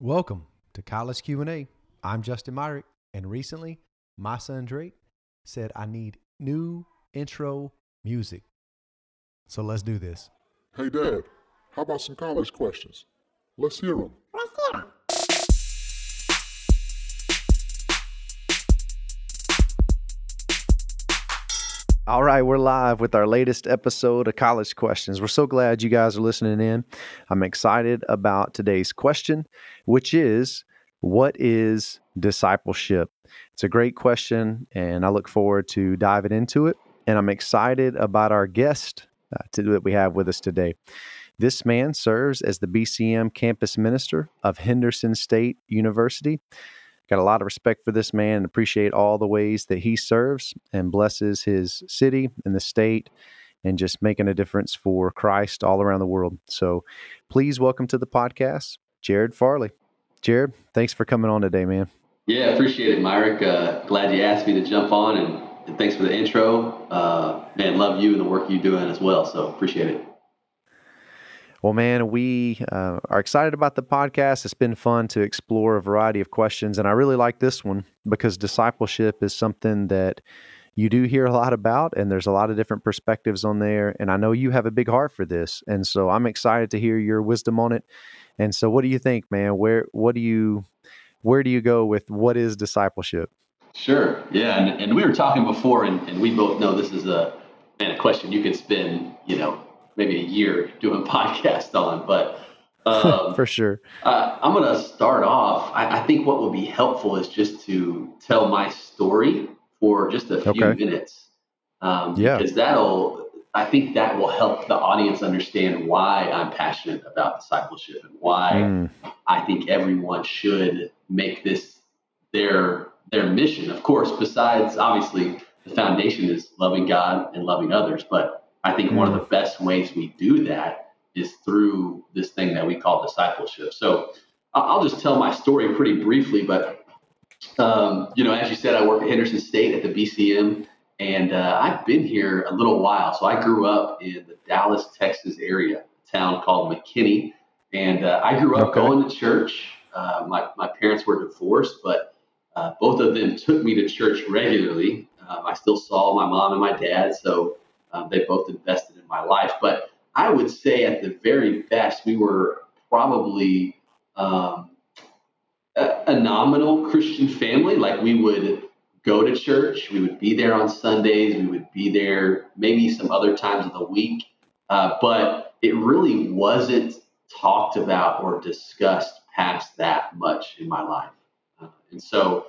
Welcome to College Q&A. I'm Justin Myrick, and recently my son Drake said I need new intro music. So let's do this. Hey, Dad, how about some college questions? Let's hear them. All right, we're live with our latest episode of College Questions. We're so glad you guys are listening in. I'm excited about today's question, which is what is discipleship? It's a great question, and I look forward to diving into it. And I'm excited about our guest uh, to, that we have with us today. This man serves as the BCM campus minister of Henderson State University. Got a lot of respect for this man and appreciate all the ways that he serves and blesses his city and the state and just making a difference for Christ all around the world. So please welcome to the podcast, Jared Farley. Jared, thanks for coming on today, man. Yeah, appreciate it, Myrick. Uh, glad you asked me to jump on and, and thanks for the intro. Uh, man, love you and the work you're doing as well. So appreciate it. Well, man, we uh, are excited about the podcast. It's been fun to explore a variety of questions. And I really like this one because discipleship is something that you do hear a lot about, and there's a lot of different perspectives on there. And I know you have a big heart for this. And so I'm excited to hear your wisdom on it. And so, what do you think, man? Where, what do you, where do you go with what is discipleship? Sure. Yeah. And, and we were talking before, and, and we both know this is a, man, a question you could spend, you know, maybe a year doing podcast on, but um, for sure. Uh, I'm going to start off. I, I, think what will be helpful is just to tell my story for just a few okay. minutes. Um, yeah. Because that'll, I think that will help the audience understand why I'm passionate about discipleship and why mm. I think everyone should make this their their mission. Of course, besides obviously the foundation is loving God and loving others, but I think one of the mm. best ways we do that is through this thing that we call discipleship. So I'll just tell my story pretty briefly, but um, you know, as you said, I work at Henderson State at the BCM, and uh, I've been here a little while. So I grew up in the Dallas, Texas area, a town called McKinney, and uh, I grew up okay. going to church. Uh, my my parents were divorced, but uh, both of them took me to church regularly. Um, I still saw my mom and my dad, so um, they both invested in my life. But I would say at the very best, we were probably um, a, a, nominal Christian family. Like we would go to church, we would be there on Sundays, we would be there maybe some other times of the week. Uh, but it really wasn't talked about or discussed past that much in my life. Uh, and so,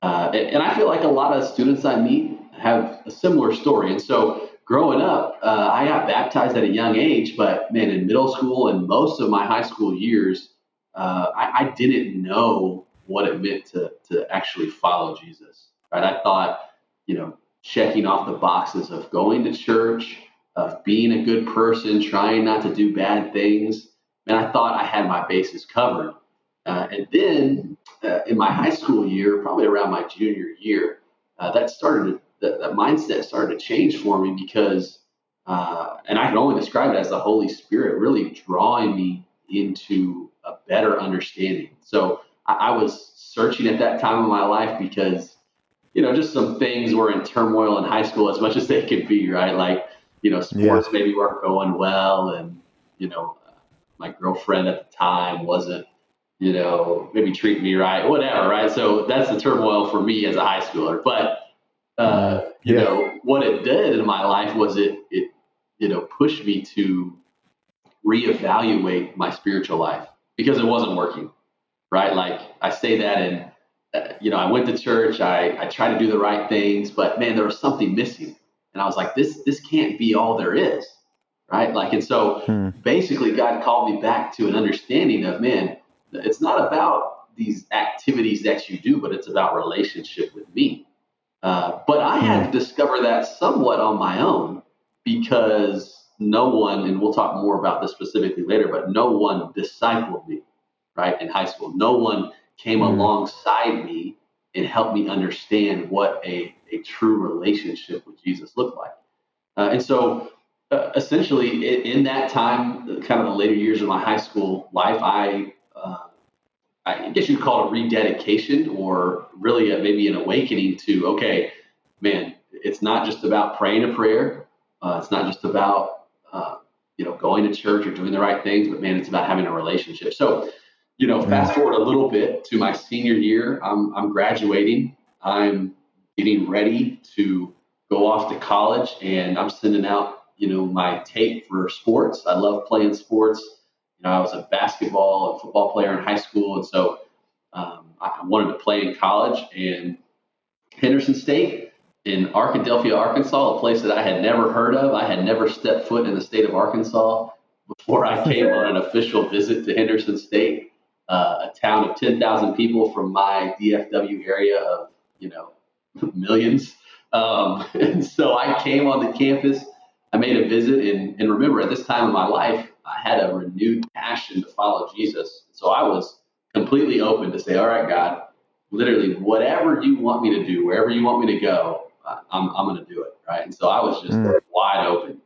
uh, and, and I feel like a lot of students I meet have a similar story. And so growing up, uh, I got baptized at a young age, but man, in middle school and most of my high school years, uh, I, I, didn't know what it meant to, to actually follow Jesus. Right? I thought, you know, checking off the boxes of going to church, of being a good person, trying not to do bad things, and I thought I had my bases covered. Uh, and then uh, in my high school year, probably around my junior year, uh, that started that, that mindset started to change for me because, uh, and I can only describe it as the Holy Spirit really drawing me into a better understanding. So I, I was searching at that time in my life because, you know, just some things were in turmoil in high school as much as they could be, right? Like, you know, sports yeah. maybe weren't going well, and you know, my girlfriend at the time wasn't you know, maybe treat me right, whatever, right? So that's the turmoil for me as a high schooler. But uh, you yeah. know, what it did in my life was it, it, you know, pushed me to reevaluate my spiritual life because it wasn't working, right? Like I say that and, uh, you know, I went to church, I, I tried to do the right things, but man, there was something missing. And I was like, this, this can't be all there is, right? Like, and so hmm. basically God called me back to an understanding of, man, it's not about these activities that you do, but it's about relationship with me uh, but I had to hmm. discover that somewhat on my own because no one, and we'll talk more about this specifically later, but no one discipled me, right, in high school. No one came mm. alongside me and helped me understand what a, a true relationship with Jesus looked like. Uh, and so, uh, essentially, in, in, that time, kind of the later years of my high school life, I, uh, I, guess you'd call it a rededication or really a, maybe an awakening to, okay, man, it's not just about praying a prayer. Uh, it's not just about, uh, you know, going to church or doing the right things, but man, it's about having a relationship. So, you know, fast forward a little bit to my senior year, I'm, I'm graduating. I'm getting ready to go off to college and I'm sending out, you know, my tape for sports. I love playing sports. You know, I was a basketball and football player in high school. And so um, I wanted to play in college and Henderson State in Arkadelphia, Arkansas, a place that I had never heard of. I had never stepped foot in the state of Arkansas before I came on an official visit to Henderson State, uh, a town of 10,000 people from my DFW area of, you know, millions. Um, and so I came on the campus. I made a visit, and, and remember, at this time in my life, I had a renewed passion to follow Jesus. So I was completely open to say, All right, God, literally, whatever you want me to do, wherever you want me to go, I'm, I'm going to do it. Right. And so I was just mm. wide open.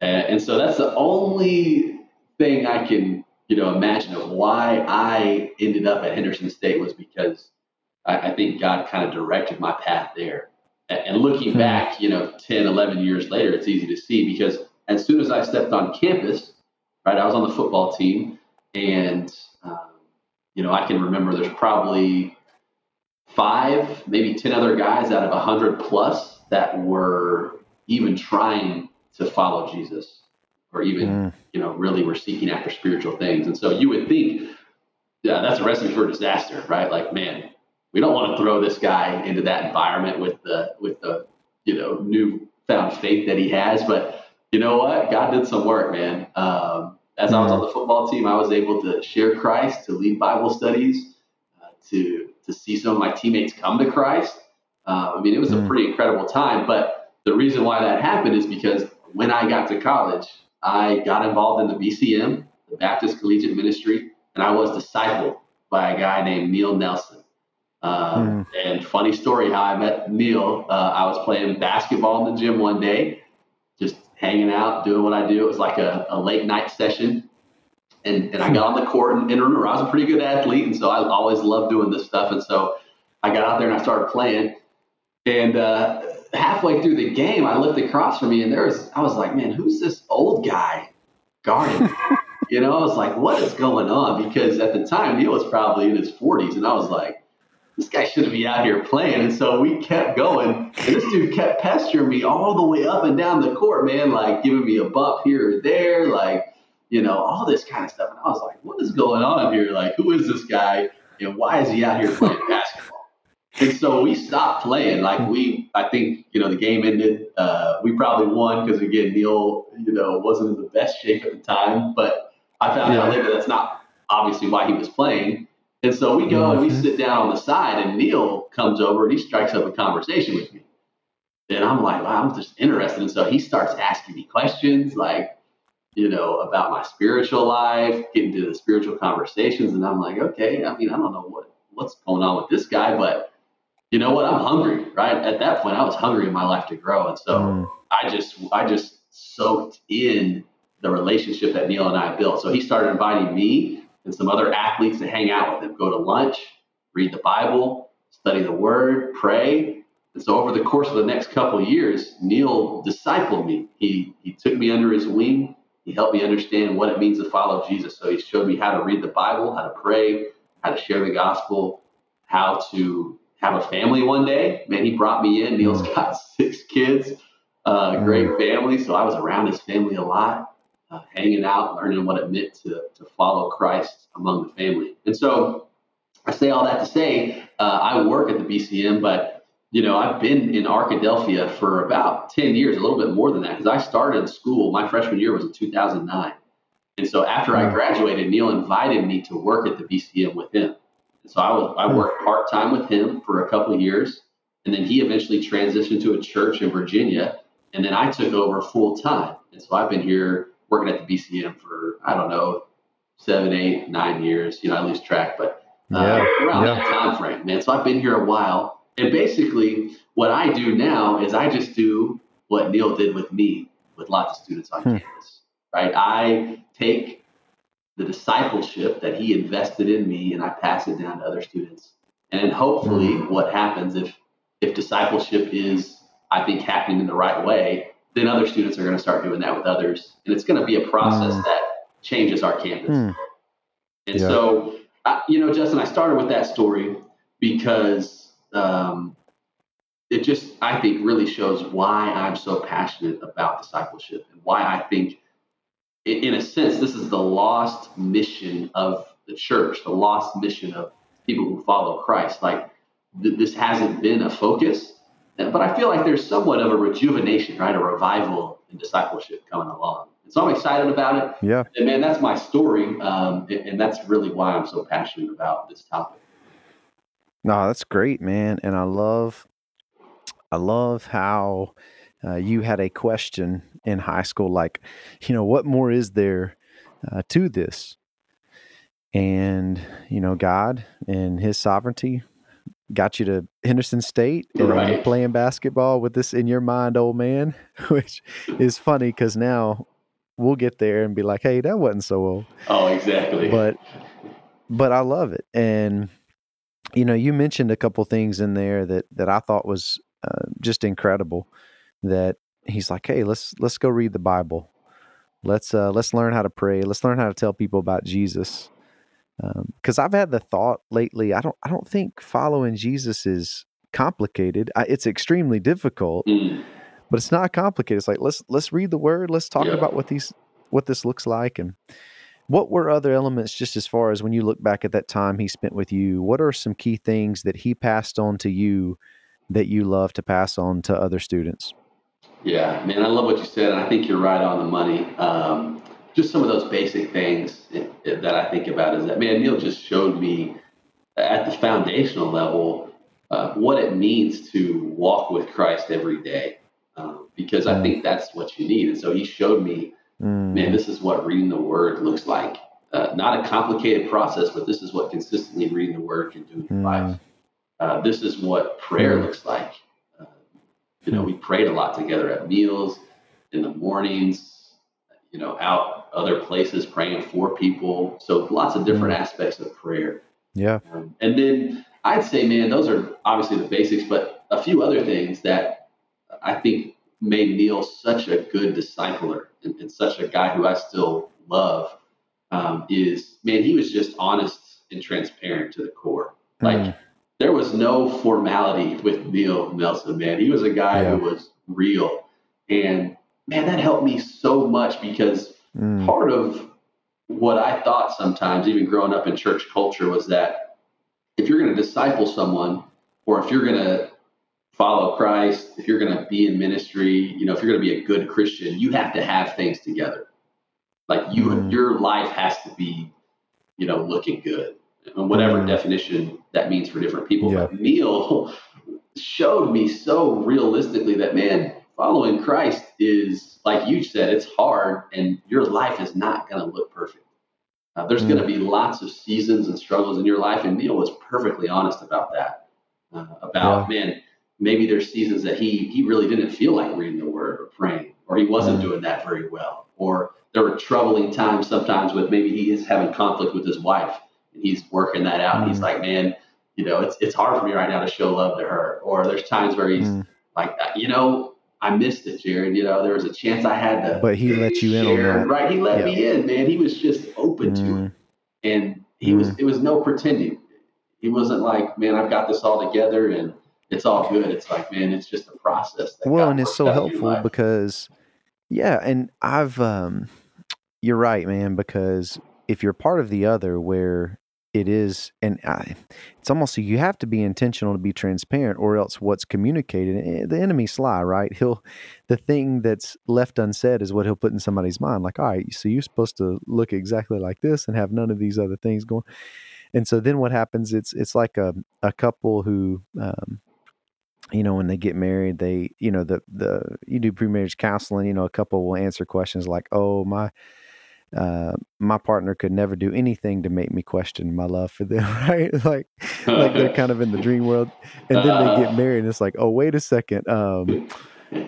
And, and so that's the only thing I can, you know, imagine of why I ended up at Henderson State was because I, I think God kind of directed my path there. And, and looking mm. back, you know, 10, 11 years later, it's easy to see because as soon as I stepped on campus, right, I was on the football team and, um, you know, I can remember there's probably five, maybe 10 other guys out of a 100 plus that were even trying to follow Jesus or even, mm. you know, really were seeking after spiritual things. And so you would think, yeah, that's a recipe for disaster, right? Like, man, we don't want to throw this guy into that environment with the, with the, you know, new found faith that he has. But you know what? God did some work, man. Um, as mm. I was on the football team, I was able to share Christ, to lead Bible studies, uh, to to see some of my teammates come to Christ. Uh, I mean, it was mm. a pretty incredible time. But the reason why that happened is because when I got to college, I got involved in the BCM, the Baptist Collegiate Ministry, and I was discipled by a guy named Neil Nelson. Uh, mm. And funny story how I met Neil. Uh, I was playing basketball in the gym one day, just hanging out, doing what I do. It was like a, a late night session. And, and I got on the court and, and remember I was a pretty good athlete and so I always loved doing this stuff. And so I got out there and I started playing. And uh, halfway through the game I looked across from me and there was I was like man who's this old guy guarding you know I was like what is going on? Because at the time Neil was probably in his 40s and I was like this guy shouldn't be out here playing. And so we kept going. And this dude kept pestering me all the way up and down the court, man, like giving me a bump here or there, like you know, all this kind of stuff. And I was like, what is going on here? Like, who is this guy? And why is he out here playing basketball? And so we stopped playing. Like we, I think, you know, the game ended. Uh, we probably won because again, Neil, you know, wasn't in the best shape at the time. But I found yeah. out later that's not obviously why he was playing. And so we go and we mm-hmm. sit down on the side, and Neil comes over and he strikes up a conversation with me. And I'm like, wow, I'm just interested. And so he starts asking me questions like, you know, about my spiritual life, getting to the spiritual conversations. And I'm like, okay, I mean, I don't know what, what's going on with this guy, but you know what? I'm hungry, right? At that point, I was hungry in my life to grow. And so mm. I just, I just soaked in the relationship that Neil and I built. So he started inviting me and some other athletes to hang out with them, go to lunch, read the Bible, study the word, pray. And so over the course of the next couple of years, Neil discipled me. He, he took me under his wing he helped me understand what it means to follow Jesus. So he showed me how to read the Bible, how to pray, how to share the gospel, how to have a family one day. Man, he brought me in. Neil's got six kids, uh, great mm. family. So I was around his family a lot, uh, hanging out, learning what it meant to, to follow Christ among the family. And so I say all that to say, uh, I work at the BCM, but you know, I've been in Arkadelphia for about 10 years, a little bit more than that, because I started school, my freshman year was in 2009. And so after I graduated, Neil invited me to work at the BCM with him. And so I, was, I worked part time with him for a couple of years. And then he eventually transitioned to a church in Virginia. And then I took over full time. And so I've been here working at the BCM for, I don't know, seven, eight, nine years. You know, I lose track, but uh, yeah, around yeah. that time frame, man. So I've been here a while. And basically, what I do now is I just do what Neil did with me with lots of students on hmm. campus, right? I take the discipleship that he invested in me and I pass it down to other students. And hopefully mm. what happens if if discipleship is I think happening in the right way, then other students are going to start doing that with others. And it's going to be a process mm. that changes our campus. Mm. And yeah. so, uh, you know, Justin, I started with that story because um, it just, I think, really shows why I'm so passionate about discipleship and why I think in a sense, this is the lost mission of the church, the lost mission of people who follow Christ. Like th- this hasn't been a focus, but I feel like there's somewhat of a rejuvenation, right? A revival in discipleship coming along. And so I'm excited about it. Yeah. And man, that's my story. Um, and, and that's really why I'm so passionate about this topic. No, that's great, man. And I love, I love how uh, you had a question in high school, like, you know, what more is there uh, to this? And, you know, God and his sovereignty got you to Henderson State and right. playing basketball with this in your mind, old man, which is funny because now we'll get there and be like, hey, that wasn't so old. Oh, exactly. But, but I love it. And, you know, you mentioned a couple things in there that, that I thought was uh, just incredible that he's like, "Hey, let's let's go read the Bible. Let's uh, let's learn how to pray. Let's learn how to tell people about Jesus." Because um, I've had the thought lately, I don't I don't think following Jesus is complicated. I, it's extremely difficult, mm. but it's not complicated. It's like let's let's read the Word. Let's talk yeah. about what these what this looks like and what were other elements just as far as when you look back at that time he spent with you what are some key things that he passed on to you that you love to pass on to other students yeah, man, I love what you said, and I think you're right on the money. Um, just some of those basic things that I think about is that, man, Neil just showed me at the foundational level uh, what it means to walk with Christ every day, um, because I mm. think that's what you need. And so he showed me, mm. man, this is what reading the Word looks like. Uh, not a complicated process, but this is what consistently reading the Word can do in your mm. life. Uh, this is what prayer mm. looks like. You know, we prayed a lot together at meals, in the mornings, you know, out other places praying for people. So lots of different mm. aspects of prayer. Yeah. Um, and then I'd say, man, those are obviously the basics, but a few other things that I think made Neil such a good discipler and, and such a guy who I still love um, is, man, he was just honest and transparent to the core. Like, mm there was no formality with Neil Nelson, man. He was a guy yeah. who was real. And man, that helped me so much because mm. part of what I thought sometimes, even growing up in church culture, was that if you're going to disciple someone or if you're going to follow Christ, if you're going to be in ministry, you know, if you're going to be a good Christian, you have to have things together. Like you, mm. your life has to be, you know, looking good and whatever mm. definition that means for different people. Yeah. But Neil showed me so realistically that man, following Christ is like you said, it's hard, and your life is not going to look perfect. Uh, there's mm. going to be lots of seasons and struggles in your life, and Neil was perfectly honest about that. Uh, about yeah. man, maybe there's seasons that he he really didn't feel like reading the Word or praying, or he wasn't mm. doing that very well, or there were troubling times sometimes with maybe he is having conflict with his wife and he's working that out. Mm. He's like, man, you know, it's it's hard for me right now to show love to her. Or there's times where he's mm. like, uh, you know, I missed it, Jared. You know, there was a chance I had to. But he let you share. in on that, right? He let yeah. me in, man. He was just open mm. to it, and he was. Mm. It was no pretending. He wasn't like, man, I've got this all together and it's all good. It's like, man, it's just a process. well, and it's so helpful because, yeah, and I've, um, you're right, man, because if you're part of the other where it is and I, it's almost you have to be intentional to be transparent or else what's communicated eh, the enemy's sly right? He'll the thing that's left unsaid is what he'll put in somebody's mind like all right so you're supposed to look exactly like this and have none of these other things going and so then what happens it's it's like a, a couple who um, you know when they get married they you know the the you do pre-marriage counseling you know a couple will answer questions like oh my uh, my partner could never do anything to make me question my love for them, right? like, like they're kind of in the dream world, and then they get married, and it's like, oh, wait a second, um,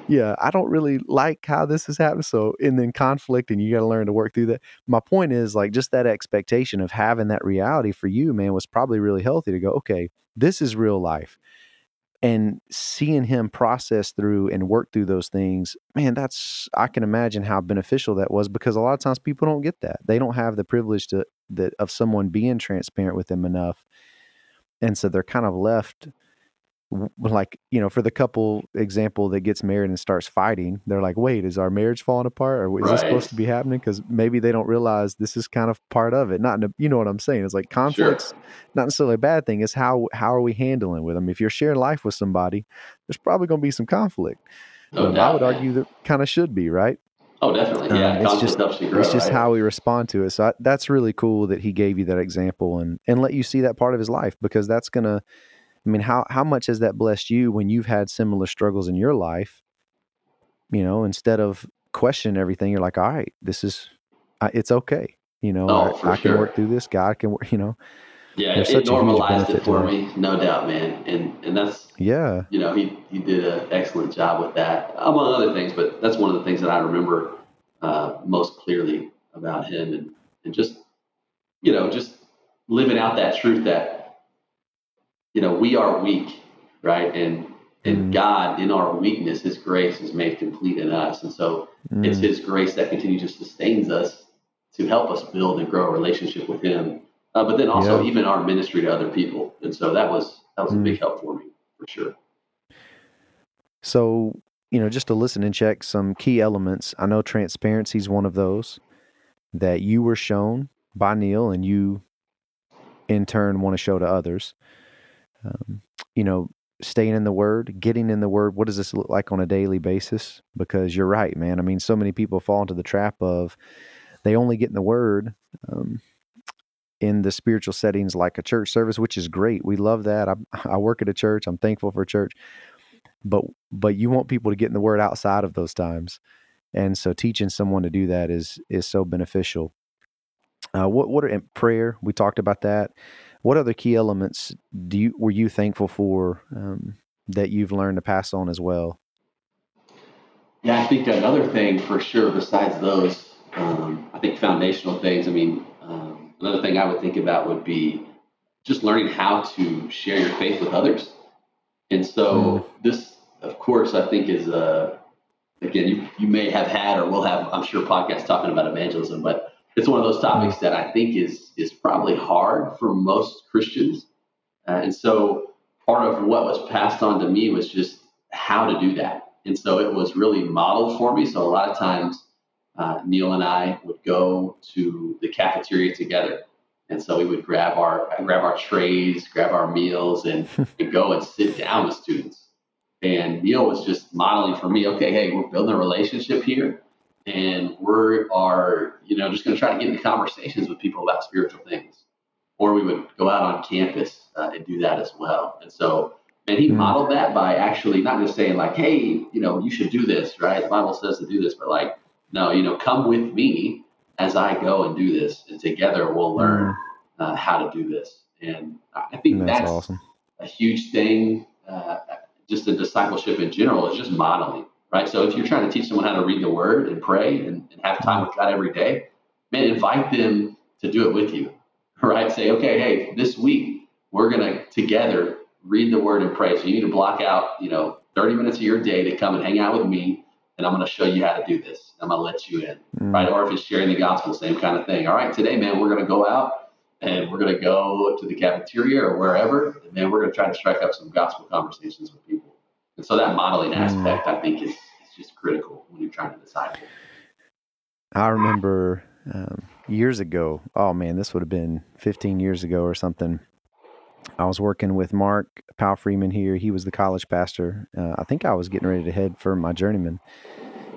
yeah, I don't really like how this has happened. So, and then conflict, and you got to learn to work through that. My point is like just that expectation of having that reality for you, man, was probably really healthy to go, okay, this is real life. And seeing him process through and work through those things, man, that's I can imagine how beneficial that was because a lot of times people don't get that. They don't have the privilege to that of someone being transparent with them enough. And so they're kind of left like you know for the couple example that gets married and starts fighting they're like wait is our marriage falling apart or is right. this supposed to be happening because maybe they don't realize this is kind of part of it not a, you know what i'm saying it's like conflicts sure. not necessarily a bad thing it's how how are we handling with them if you're sharing life with somebody there's probably going to be some conflict no um, i would argue that kind of should be right Oh, definitely. Yeah, um, it's just grow, it's just right? how we respond to it. So I, that's really cool that he gave you that example and and let you see that part of his life because that's gonna I mean, how how much has that blessed you when you've had similar struggles in your life? You know, instead of questioning everything, you're like, all right, this is, it's okay. You know, oh, I, I, can work through this. God can work. You know. Yeah, it, it normalized it for me, no doubt, man. And and that's yeah. You know, he he did an excellent job with that, among other things. But that's one of the things that I remember uh, most clearly about him, and and just you know, just living out that truth that you know, we are weak, right? And and mm. God, in our weakness, His grace is made complete in us. And so mm. it's His grace that continues to sustains us to help us build and grow a relationship with Him. Uh, but then also even our ministry to other people. And so that was that was mm. a big help for me for sure. So you know, just to listen and check some key elements. I know transparency is one of those that you were shown by Neil, and you in turn want to show to others um, you know, staying in the word, getting in the word. What does this look like on a daily basis? Because you're right, man. I mean, so many people fall into the trap of they only get in the word um, in the spiritual settings like a church service, which is great. We love that. I, I work at a church. I'm thankful for church, but but you want people to get in the word outside of those times, and so teaching someone to do that is is so beneficial. Uh, what what are in prayer? We talked about that. What other key elements do you were you thankful for um, that you've learned to pass on as well? Yeah, I think another thing for sure, besides those, um, I think foundational things. I mean, um, another thing I would think about would be just learning how to share your faith with others. And so, mm. this, of course, I think is a uh, again, you, you may have had or will have, I'm sure, podcasts talking about evangelism, but it's one of those topics that I think is is probably hard for most Christians. Uh, and so part of what was passed on to me was just how to do that. And so it was really modeled for me. So a lot of times uh, Neil and I would go to the cafeteria together. And so we would grab our grab our trays, grab our meals, and, and go and sit down with students. And Neil was just modeling for me, okay, hey, we're building a relationship here and we are, you know, just going to try to get into conversations with people about spiritual things. Or we would go out on campus uh, and do that as well. And so, and he mm-hmm. modeled that by actually not just saying like, hey, you know, you should do this, right? The Bible says to do this, but like, no, you know, come with me as I go and do this, and together we'll learn mm-hmm. uh, how to do this. And I think that's, that's awesome. a huge thing. Uh, just in discipleship in general is just modeling right? So if you're trying to teach someone how to read the word and pray and, and have time with God every day, man, invite them to do it with you, right? Say, okay, hey, this week we're going to together read the word and pray. So you need to block out, you know, 30 minutes of your day to come and hang out with me. And I'm going to show you how to do this. I'm going to let you in, mm. right? Or if it's sharing the gospel, same kind of thing. All right, today, man, we're going to go out and we're going to go to the cafeteria or wherever, and then we're going to try to strike up some gospel conversations with people. And so that modeling mm. aspect, I think, is, is just critical when you're trying to decide. I remember um, years ago. Oh man, this would have been 15 years ago or something. I was working with Mark Powell Freeman here. He was the college pastor. Uh, I think I was getting ready to head for my journeyman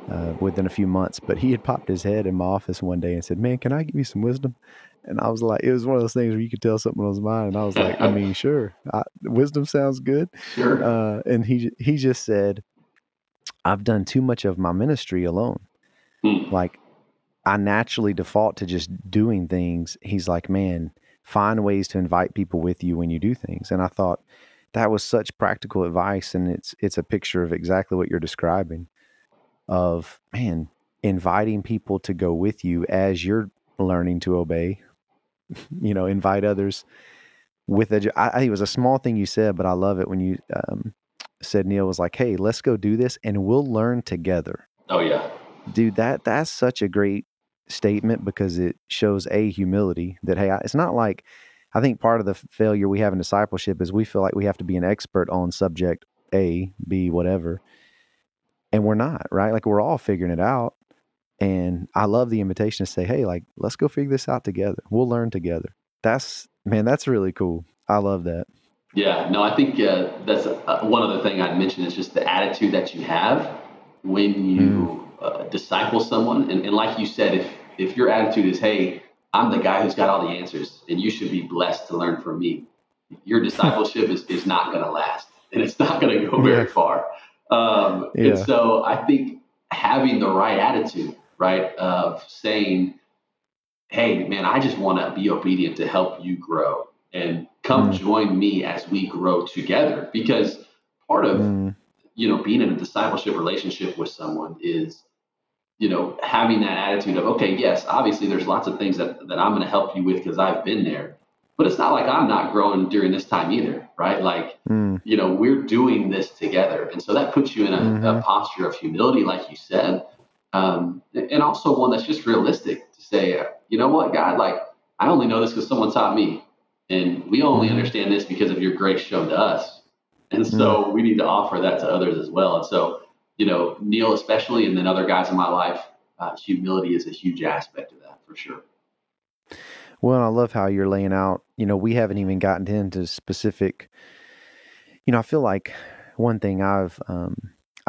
uh, within a few months, but he had popped his head in my office one day and said, "Man, can I give you some wisdom?" And I was like, it was one of those things where you could tell something was mine. And I was like, I mean, sure, I, wisdom sounds good. Sure. Uh, and he he just said, I've done too much of my ministry alone. Hmm. Like, I naturally default to just doing things. He's like, man, find ways to invite people with you when you do things. And I thought, that was such practical advice and it's it's a picture of exactly what you're describing of man inviting people to go with you as you're learning to obey you know invite others with a I, I think it was a small thing you said but i love it when you um, said neil was like hey let's go do this and we'll learn together oh yeah dude that that's such a great statement because it shows a humility that hey it's not like I think part of the failure we have in discipleship is we feel like we have to be an expert on subject A, B, whatever. And we're not, right? Like we're all figuring it out. And I love the invitation to say, hey, like, let's go figure this out together. We'll learn together. That's, man, that's really cool. I love that. Yeah, no, I think uh, that's uh, one other thing I'd mention is just the attitude that you have when you mm. uh, disciple someone. And, and like you said, if, if your attitude is, hey, I'm the guy who's got all the answers, and you should be blessed to learn from me. Your discipleship is, is not going to last, and it's not going to go very yeah. far. Um, yeah. And so I think having the right attitude, right, of saying, hey, man, I just want to be obedient to help you grow and come mm. join me as we grow together. Because part of, mm. you know, being in a discipleship relationship with someone is you know, having that attitude of, okay, yes, obviously there's lots of things that, that I'm going to help you with because I've been there. But it's not like I'm not growing during this time either, right? Like, mm. you know, we're doing this together. And so that puts you in a, mm-hmm. a posture of humility, like you said, um, and also one that's just realistic to say, you know what, God, like, I only know this because someone taught me. And we only mm-hmm. understand this because of your grace shown to us. And so mm. we need to offer that to others as well. And so, you know, Neil especially, and then other guys in my life, uh, humility is a huge aspect of that for sure. Well, I love how you're laying out. You know, we haven't even gotten into specific. You know, I feel like one thing I've, um,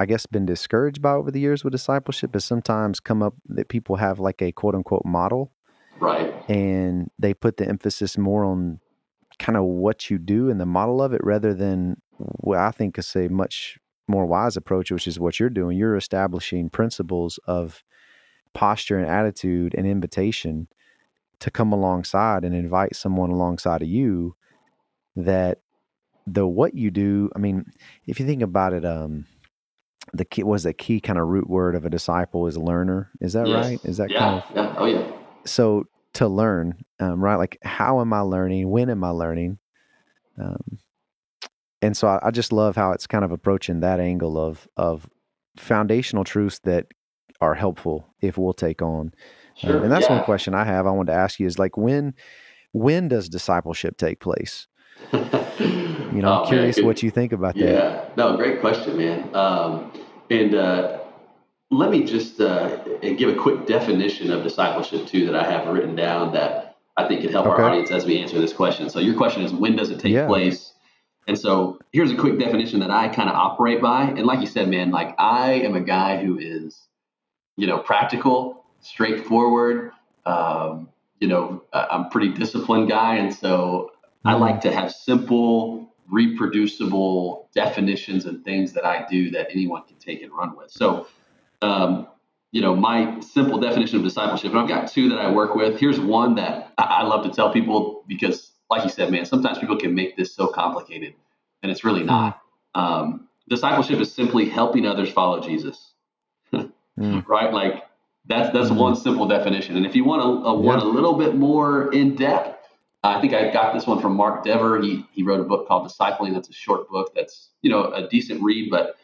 I guess, been discouraged by over the years with discipleship is sometimes come up that people have like a quote unquote model, right? And they put the emphasis more on kind of what you do and the model of it rather than what I think is a much more wise approach, which is what you're doing. You're establishing principles of posture and attitude and invitation to come alongside and invite someone alongside of you that the what you do, I mean, if you think about it, um, the key was the key kind of root word of a disciple is learner. Is that yes. right? Is that yeah. kind of yeah. Oh yeah. So to learn, um, right? Like how am I learning? When am I learning? Um, and so I, I, just love how it's kind of approaching that angle of of foundational truths that are helpful if we'll take on. Sure, um, and that's yeah. one question I have. I wanted to ask you is like when when does discipleship take place? you know, oh, I'm curious man, what you think about yeah. that. Yeah, no, great question, man. Um, and uh, let me just uh, give a quick definition of discipleship too that I have written down that I think could help okay. our audience as we answer this question. So your question is when does it take yeah. place? And so here's a quick definition that I kind of operate by. And like you said, man, like I am a guy who is, you know, practical, straightforward. Um, you know, I'm a pretty disciplined guy. And so I like to have simple, reproducible definitions and things that I do that anyone can take and run with. So, um, you know, my simple definition of discipleship, and I've got two that I work with. Here's one that I love to tell people because like you said, man, sometimes people can make this so complicated, and it's really not. Um, discipleship is simply helping others follow Jesus, mm. right? Like that's that's mm-hmm. one simple definition. And if you want a, a one yeah. a little bit more in depth, I think I got this one from Mark Dever. He he wrote a book called Discipling. That's a short book. That's you know a decent read, but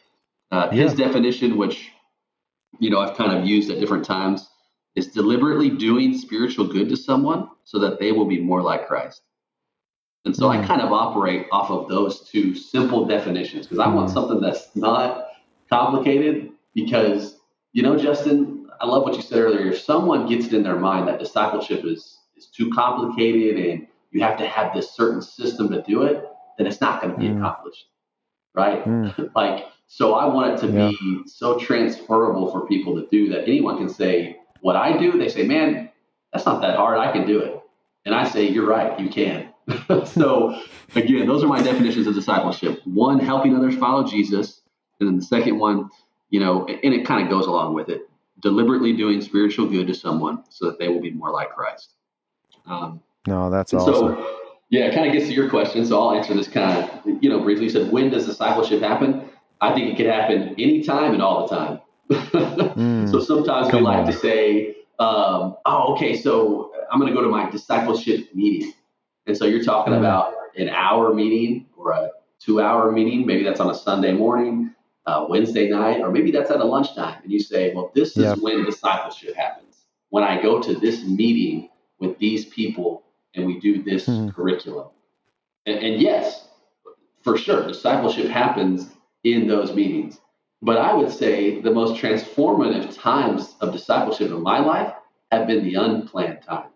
uh, his definition, which you know I've kind of used at different times, is deliberately doing spiritual good to someone so that they will be more like Christ. And so mm. I kind of operate off of those two simple definitions because I want mm. something that's not complicated because, you know, Justin, I love what you said earlier. If someone gets it in their mind that discipleship is, is too complicated and you have to have this certain system to do it, then it's not going to be mm. accomplished. Right? Mm. like, so I want it to yeah. be so transferable for people to do that anyone can say, what I do, they say, man, that's not that hard. I can do it. And I say, you're right, you can. so again, those are my definitions of discipleship. One, helping others follow Jesus, and then the second one, you know, and it kind of goes along with it, deliberately doing spiritual good to someone so that they will be more like Christ. Um, no, that's awesome. So Yeah, it kind of gets to your question, so I'll answer this kind of, you know, briefly. You said, when does discipleship happen? I think it can happen anytime and all the time. mm, so sometimes we like on. to say, um, oh, okay, so I'm going to go to my discipleship meeting. And so you're talking mm. about an hour meeting or a two hour meeting. Maybe that's on a Sunday morning, uh, Wednesday night, or maybe that's at a lunchtime. And you say, well, this is when discipleship happens. When I go to this meeting with these people and we do this mm. curriculum. And, and yes, for sure, discipleship happens in those meetings. But I would say the most transformative times of discipleship in my life have been the unplanned times.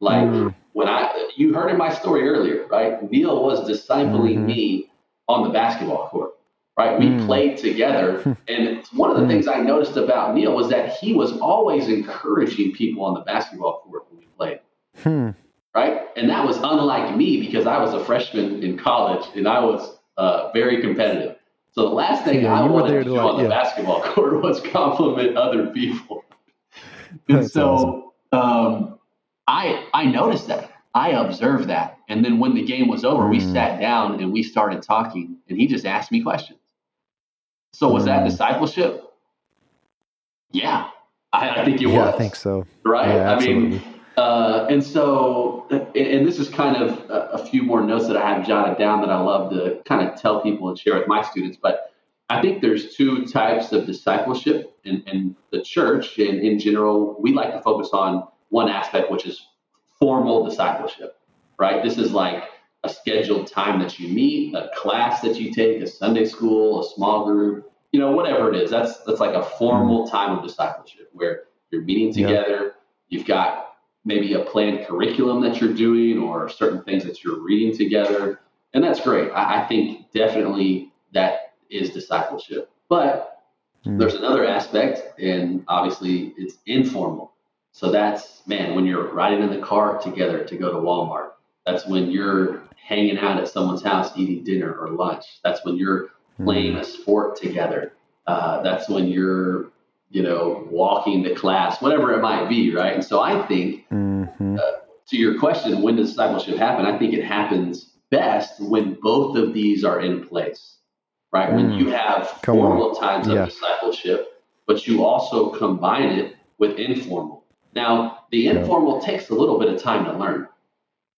Like mm. when I, you heard in my story earlier, right? Neil was discipling mm-hmm. me on the basketball court, right? We mm. played together. and one of the mm. things I noticed about Neil was that he was always encouraging people on the basketball court when played. Hmm. Right. And that was unlike me because I was a freshman in college and I was uh, very competitive. So the last thing yeah, I wanted to do like, on the yeah. basketball court was compliment other people. and That's so awesome. um, I I noticed that. I observed that. And then when the game was over, mm. we sat down and we started talking, and he just asked me questions. So was mm. that discipleship? Yeah, I, I think it yeah, was. I think so. Right? Yeah, I mean, uh, and so, and this is kind of a, few more notes that I have jotted down that I love to kind of tell people and share with my students. But I think there's two types of discipleship in, in the church. And in general, we like to focus on one aspect, which is formal discipleship, right? This is like a scheduled time that you meet, a class that you take, a Sunday school, a small group, you know, whatever it is. That's that's like a formal mm-hmm. time of discipleship where you're meeting together. Yep. You've got maybe a planned curriculum that you're doing or certain things that you're reading together. And that's great. I, I think definitely that is discipleship. But mm. there's another aspect, and obviously it's informal. So that's, man, when you're riding in the car together to go to Walmart, that's when you're hanging out at someone's house eating dinner or lunch. That's when you're playing mm. a sport together. Uh, that's when you're you know, walking to class, whatever it might be, right? And so I think, mm-hmm. uh, to your question, when does discipleship happen? I think it happens best when both of these are in place, right? Mm. When you have Come formal on. times of discipleship, but you also combine it with informal. Now, the informal yeah. takes a little bit of time to learn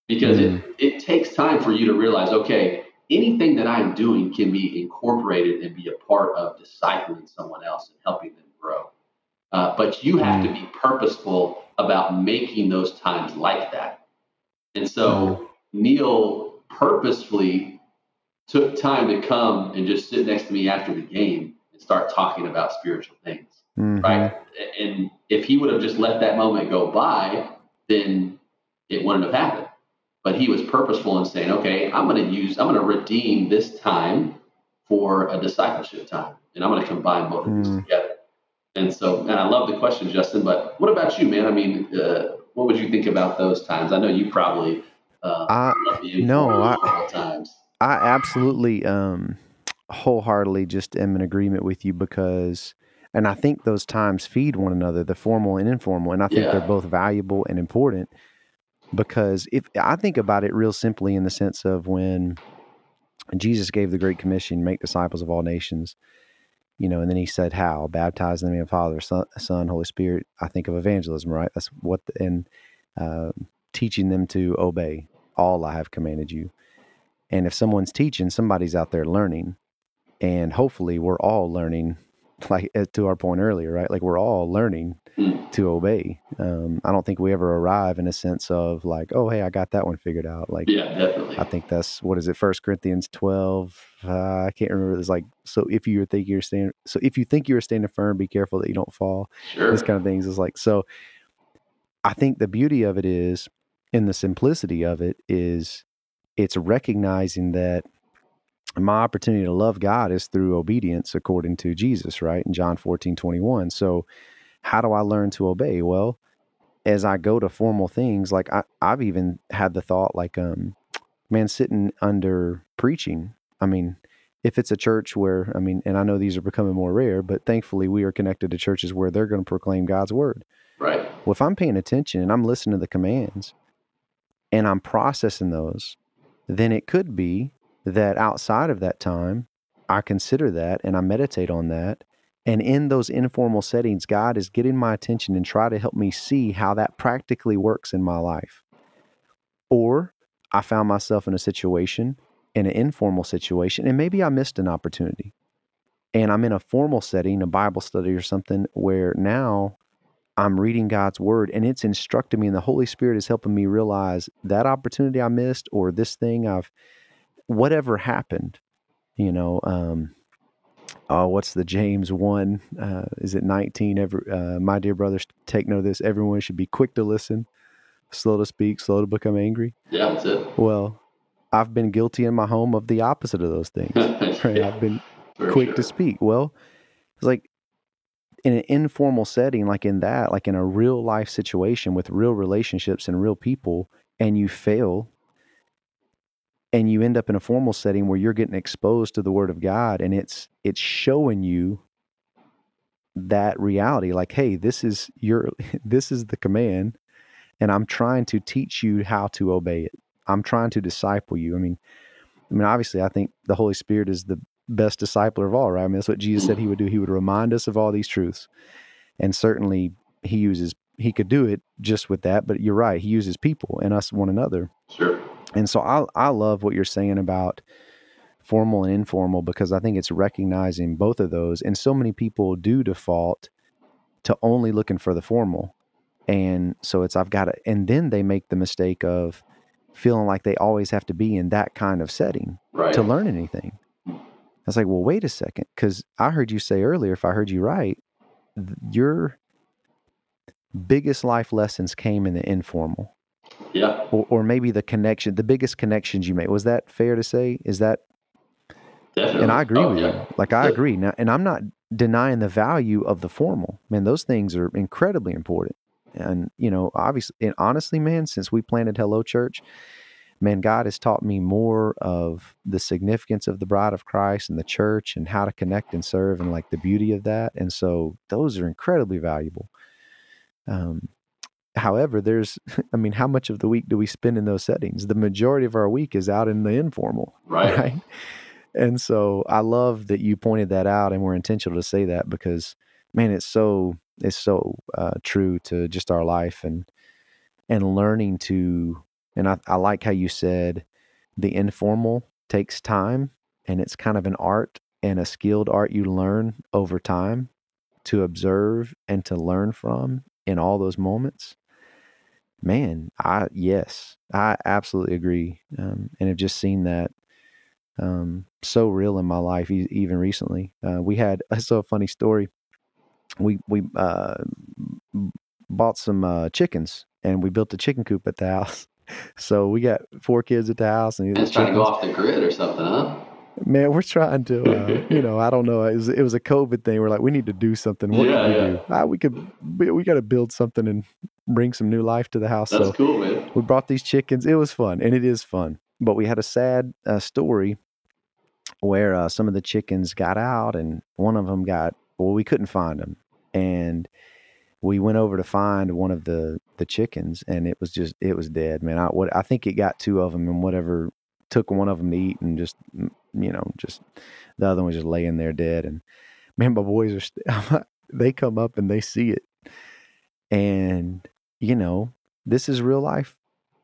because mm. it, it takes time for you to realize, okay, anything that I'm doing can be incorporated and be a part of discipling someone else and helping them grow. Uh, but you have to mm. be purposeful about making those times like that. And so mm. Neil purposefully took time to come and just sit next to me after the game and start talking about spiritual things. Mm-hmm. Right. And if he would have just let that moment go by, then it wouldn't have happened. But he was purposeful in saying, okay, I'm going to use, I'm going to redeem this time for a discipleship time. And I'm going to combine both of these mm. together. And so, and I love the question, Justin. But what about you, man? I mean, uh, what would you think about those times? I know you probably uh, I, no, I, times. I absolutely, um, wholeheartedly, just am in agreement with you because, and I think those times feed one another, the formal and informal, and I think yeah. they're both valuable and important because if I think about it real simply in the sense of when Jesus gave the Great Commission, make disciples of all nations you know, and then he said, "How baptize in the name of Father, Son, Son, Holy Spirit." I think of evangelism, right? That's what, the, and uh, teaching them to obey all I have commanded you. And if someone's teaching, somebody's out there learning, and hopefully, we're all learning. Like to our point earlier, right? Like we're all learning to obey. Um, I don't think we ever arrive in a sense of like, oh, hey, I got that one figured out. Like, yeah, definitely. I think that's what is it? First Corinthians twelve. Uh, I can't remember. It's like, so if you think you're standing, so if you think you're standing firm, be careful that you don't fall. Sure. This kind of things is like so. I think the beauty of it is, in the simplicity of it is, it's recognizing that my opportunity to love God is through obedience according to Jesus, right? In John 14, 21. So how do I learn to obey? Well, as I go to formal things, like I, I've even had the thought, like, um, man, sitting under preaching. I mean, if it's a church where, I mean, and I know these are becoming more rare, but thankfully we are connected to churches where they're going to proclaim God's word. Right. Well, if I'm paying attention and I'm listening to the commands, and I'm processing those, then it could be that outside of that time, I consider that and I meditate on that. And in those informal settings, God is getting my attention and try to help me see how that practically works in my life. Or I found myself in a situation, in an informal situation, and maybe I missed an opportunity. And I'm in a formal setting, a Bible study or something, where now I'm reading God's word and it's instructing me, and the Holy Spirit is helping me realize that opportunity I missed or this thing I've, whatever happened, you know, um, oh, what's the James 1? Uh, is it 19? Every, uh, my dear brothers, take note of this. Everyone should be quick to listen, slow to speak, slow to become angry. Yeah, that's it. Well, I've been guilty in my home of the opposite of those things. Right? yeah, I've been quick sure. to speak. Well, it's like in an informal setting, like in that, like in a real life situation with real relationships and real people, and you fail and you end up in a formal setting where you're getting exposed to the word of God and it's it's showing you that reality like hey this is your this is the command and I'm trying to teach you how to obey it. I'm trying to disciple you. I mean I mean obviously I think the Holy Spirit is the best discipler of all, right? I mean, that's what Jesus said he would do. He would remind us of all these truths. And certainly he uses, he could do it just with that, but you're right. He uses people and us one another. Sure. And so I, I love what you're saying about formal and informal because I think it's recognizing both of those. And so many people do default to only looking for the formal. And so it's, I've got to, and then they make the mistake of feeling like they always have to be in that kind of setting right. to learn anything. I was like, well, wait a second, because I heard you say earlier, if I heard you right, your biggest life lessons came in the informal. Yeah. Or, or maybe the connection, the biggest connections you made. Was that fair to say? Is that? Definitely. And I agree oh, with yeah. you. Like I agree now, and I'm not denying the value of the formal. Man, those things are incredibly important. And you know, obviously, and honestly, man, since we planted Hello Church, man, God has taught me more of the significance of the bride of Christ and the church and how to connect and serve and like the beauty of that. And so those are incredibly valuable. Um, however, there's, I mean, how much of the week do we spend in those settings? The majority of our week is out in the informal. Right. right? And so I love that you pointed that out and we're intentional to say that because, man, it's so, it's so uh, true to just our life and, and learning to and I, I like how you said the informal takes time and it's kind of an art and a skilled art you learn over time to observe and to learn from in all those moments man i yes i absolutely agree um, and have just seen that um, so real in my life e- even recently. Uh, we had i saw a funny story. We we uh, bought some uh, chickens and we built a chicken coop at the house. So we got four kids at the house, and it's trying to go off the grid or something, huh? Man, we're trying to, uh, you know, I don't know. It was, it was, a COVID thing. We're like, we need to do something. What yeah, can we yeah. do? Ah, we could, we, we got to build something and bring some new life to the house. That's so cool, man. We brought these chickens. It was fun, and it is fun. But we had a sad uh, story where uh, some of the chickens got out, and one of them got well. We couldn't find them, and we went over to find one of the the chickens and it was just it was dead man i what i think it got two of them and whatever took one of them to eat and just you know just the other one was just laying there dead and man my boys are st- they come up and they see it and you know this is real life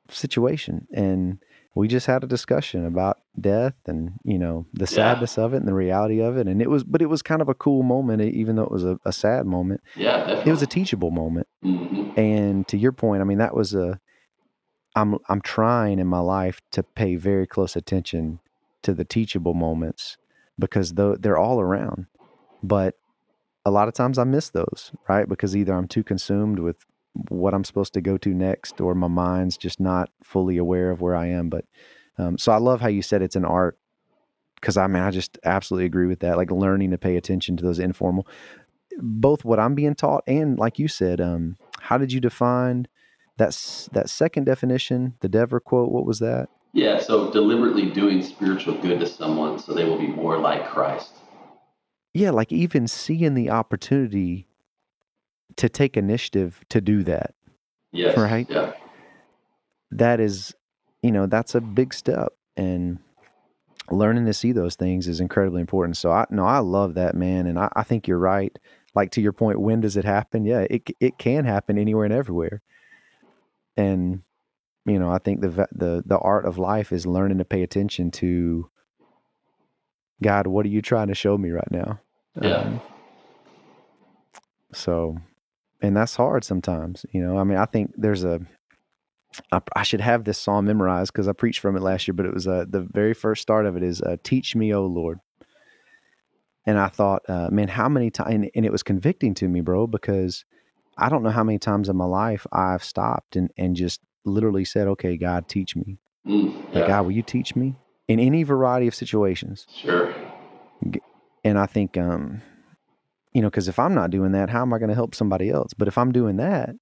situation and we just had a discussion about death and you know the sadness yeah. of it and the reality of it and it was but it was kind of a cool moment even though it was a, a sad moment yeah definitely. it was a teachable moment mm-hmm. and to your point i mean that was a i'm i'm trying in my life to pay very close attention to the teachable moments because though they're all around but a lot of times i miss those right because either i'm too consumed with what I'm supposed to go to next, or my mind's just not fully aware of where I am. But um, so I love how you said it's an art because I mean I just absolutely agree with that. Like learning to pay attention to those informal, both what I'm being taught and like you said, um, how did you define that that second definition, the Dever quote? What was that? Yeah, so deliberately doing spiritual good to someone so they will be more like Christ. Yeah, like even seeing the opportunity to take initiative to do that. Yes. Right. Yeah. That is you know, that's a big step. And learning to see those things is incredibly important. So I no, I love that man, and I, I think you're right. Like to your point, when does it happen? Yeah, it it can happen anywhere and everywhere. And you know, I think the the the art of life is learning to pay attention to God. What are you trying to show me right now? Yeah. Um, so, and that's hard sometimes. You know, I mean, I think there's a I, I should have this psalm memorized because I preached from it last year, but it was uh, the very first start of it is uh, "Teach me, O Lord." And I thought, uh, man, how many times? And, and, it was convicting to me, bro, because I don't know how many times in my life I've stopped and and just literally said, "Okay, God, teach me." Mm, yeah. Like, God, will you teach me in any variety of situations? Sure. And I think, um, you know, because if I'm not doing that, how am I going to help somebody else? But if I'm doing that,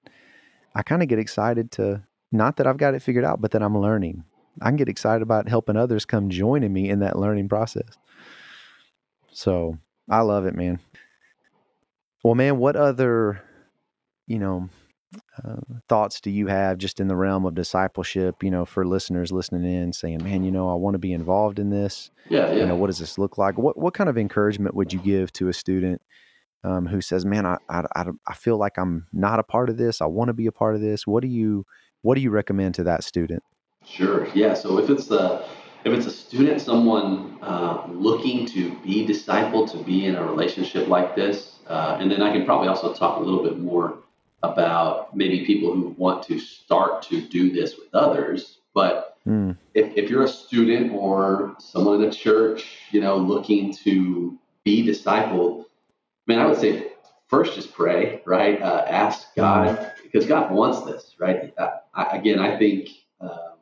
I kind of get excited to not that I've got it figured out, but that I'm learning. I can get excited about helping others come joining me in that learning process. So I love it, man. Well, man, what other, you know, uh, thoughts do you have just in the realm of discipleship, you know, for listeners listening in saying, man, you know, I want to be involved in this. Yeah, yeah. You know, what does this look like? What, what kind of encouragement would you give to a student um, who says, man, I, I, I feel like I'm not a part of this. I want to be a part of this. What do you, what do you recommend to that student? Sure. Yeah. So if it's a if it's a student, someone uh, looking to be discipled, to be in a relationship like this, uh, and then I can probably also talk a little bit more about maybe people who want to start to do this with others. But mm. if, if you're a student or someone in a church, you know, looking to be discipled, man, I would say first just pray, right? Uh, ask God because God wants this, right? I, again, I think um,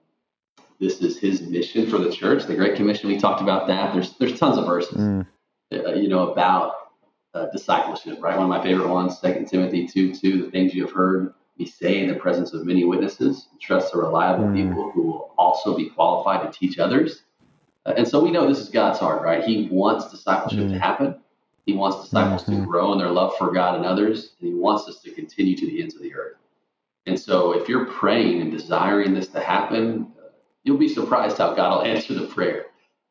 this is His mission for the church, the Great Commission. We talked about that. There's there's tons of verses, mm. uh, you know, about uh, discipleship, right? One of my favorite ones, Second Timothy two two. The things you have heard me say in the presence of many witnesses, trust the reliable mm. people who will also be qualified to teach others. Uh, and so we know this is God's heart, right? He wants discipleship mm. to happen. He wants disciples mm-hmm. to grow in their love for God and others, and He wants us to continue to the ends of the earth. And so, if you're praying and desiring this to happen, you'll be surprised how God will answer the prayer.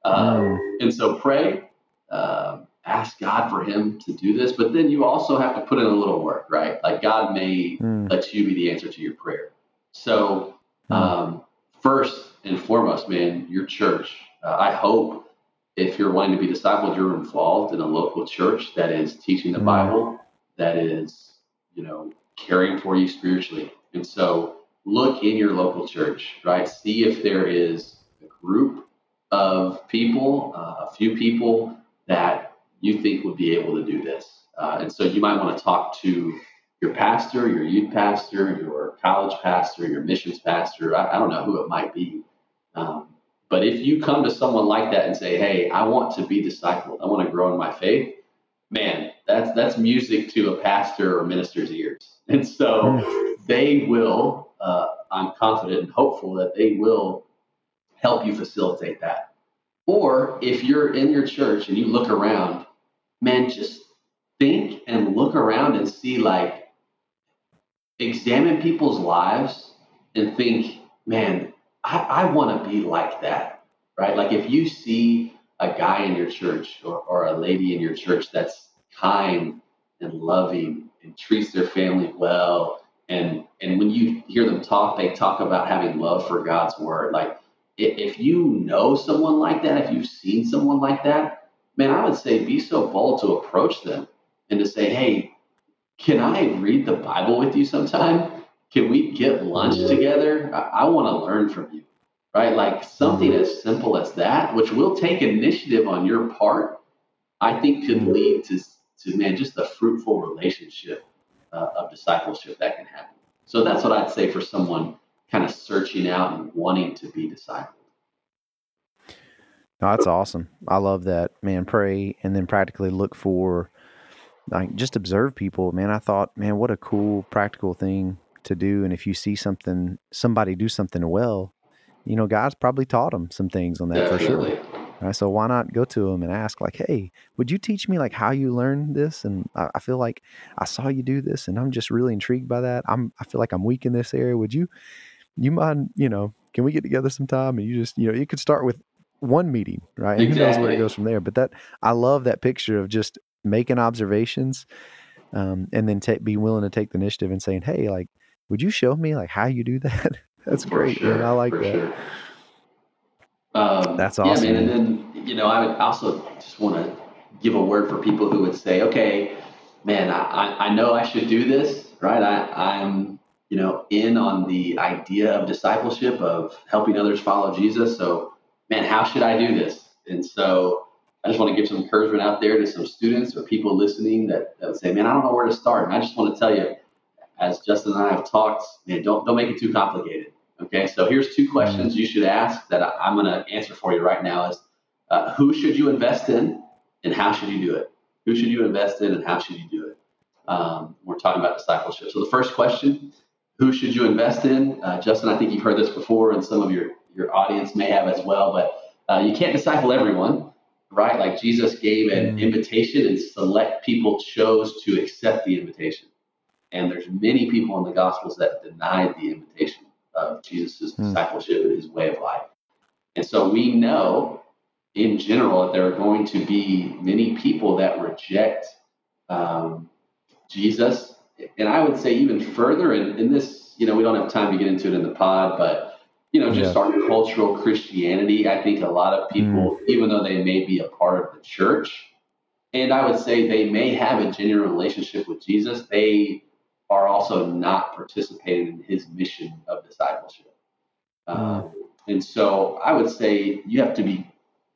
Um, mm. And so, pray, uh, ask God for Him to do this, but then you also have to put in a little work, right? Like God may mm. let you be the answer to your prayer. So, mm. um, first and foremost, man, your church. Uh, I hope if you're wanting to be discipled, you're involved in a local church that is teaching the mm. Bible, that is, you know, caring for you spiritually. And so look in your local church, right? See if there is a group of people, uh, a few people that you think would be able to do this. Uh, and so you might want to talk to your pastor, your youth pastor, your college pastor, your missions pastor. I, I don't know who it might be. Um, but if you come to someone like that and say, "Hey, I want to be discipled. I want to grow in my faith," man, that's that's music to a pastor or minister's ears. And so hmm. they will. Uh, I'm confident and hopeful that they will help you facilitate that. Or if you're in your church and you look around, man, just think and look around and see like examine people's lives and think, man, I, I want to be like that, right? Like if you see a guy in your church or, or a lady in your church that's kind and loving and treats their family well, and and when you hear them talk, they talk about having love for God's word. Like if you know someone like that, if you've seen someone like that, man, I would say be so bold to approach them and to say, hey, can I read the Bible with you sometime? Can we get lunch together? I, I want to learn from you, right? Like something mm-hmm. as simple as that, which will take initiative on your part, I think could lead to, to man, just a fruitful relationship uh, of discipleship that can happen. So that's what I'd say for someone kind of searching out and wanting to be discipled. No, that's awesome. I love that, man. Pray and then practically look for, like, just observe people. Man, I thought, man, what a cool practical thing to do. And if you see something, somebody do something well, you know, God's probably taught them some things on that Definitely. for sure. Right, so why not go to them and ask, like, "Hey, would you teach me like how you learned this?" And I, I, feel like I saw you do this, and I'm just really intrigued by that. I'm I feel like I'm weak in this area. Would you, you mind, you know, can we get together sometime? And you just, you know, you could start with one meeting, right? And exactly. who knows where it goes from there. But that I love that picture of just making observations, um, and then take, be willing to take the initiative and saying, "Hey, like, would you show me like how you do that?" That's great, sure. man. I like that. Sure. Um, That's awesome. Yeah, man. And then you know, I would also just want to give a word for people who would say, "Okay, man, I, I know I should do this, right? I, I'm you know in on the idea of discipleship of helping others follow Jesus. So, man, how should I do this?" And so I just want to give some encouragement out there to some students or people listening that, that would say, man, I don't know where to start. And I just want to tell you, as Justin and I have talked, man, don't, don't make it too complicated. Okay, so here's two questions you should ask that I, am going to answer for you right now is uh, who should you invest in and how should you do it? Who should you invest in and how should you do it? Um, we're talking about discipleship. So the first question, who should you invest in? Uh, Justin, I think you've heard this before and some of your, your audience may have as well, but uh, you can't disciple everyone right? Like Jesus gave an mm. invitation and select people chose to accept the invitation. And there's many people in the Gospels that denied the invitation of Jesus' mm. discipleship and his way of life. And so we know in general that there are going to be many people that reject um, Jesus. And I would say even further, and, and this, you know, we don't have time to get into it in the pod, but you know, just yeah. our cultural Christianity. I think a lot of people, mm. even though they may be a part of the church, and I would say they may have a genuine relationship with Jesus, they are also not participating in his mission of discipleship. Mm. Um, and so I would say you have to be,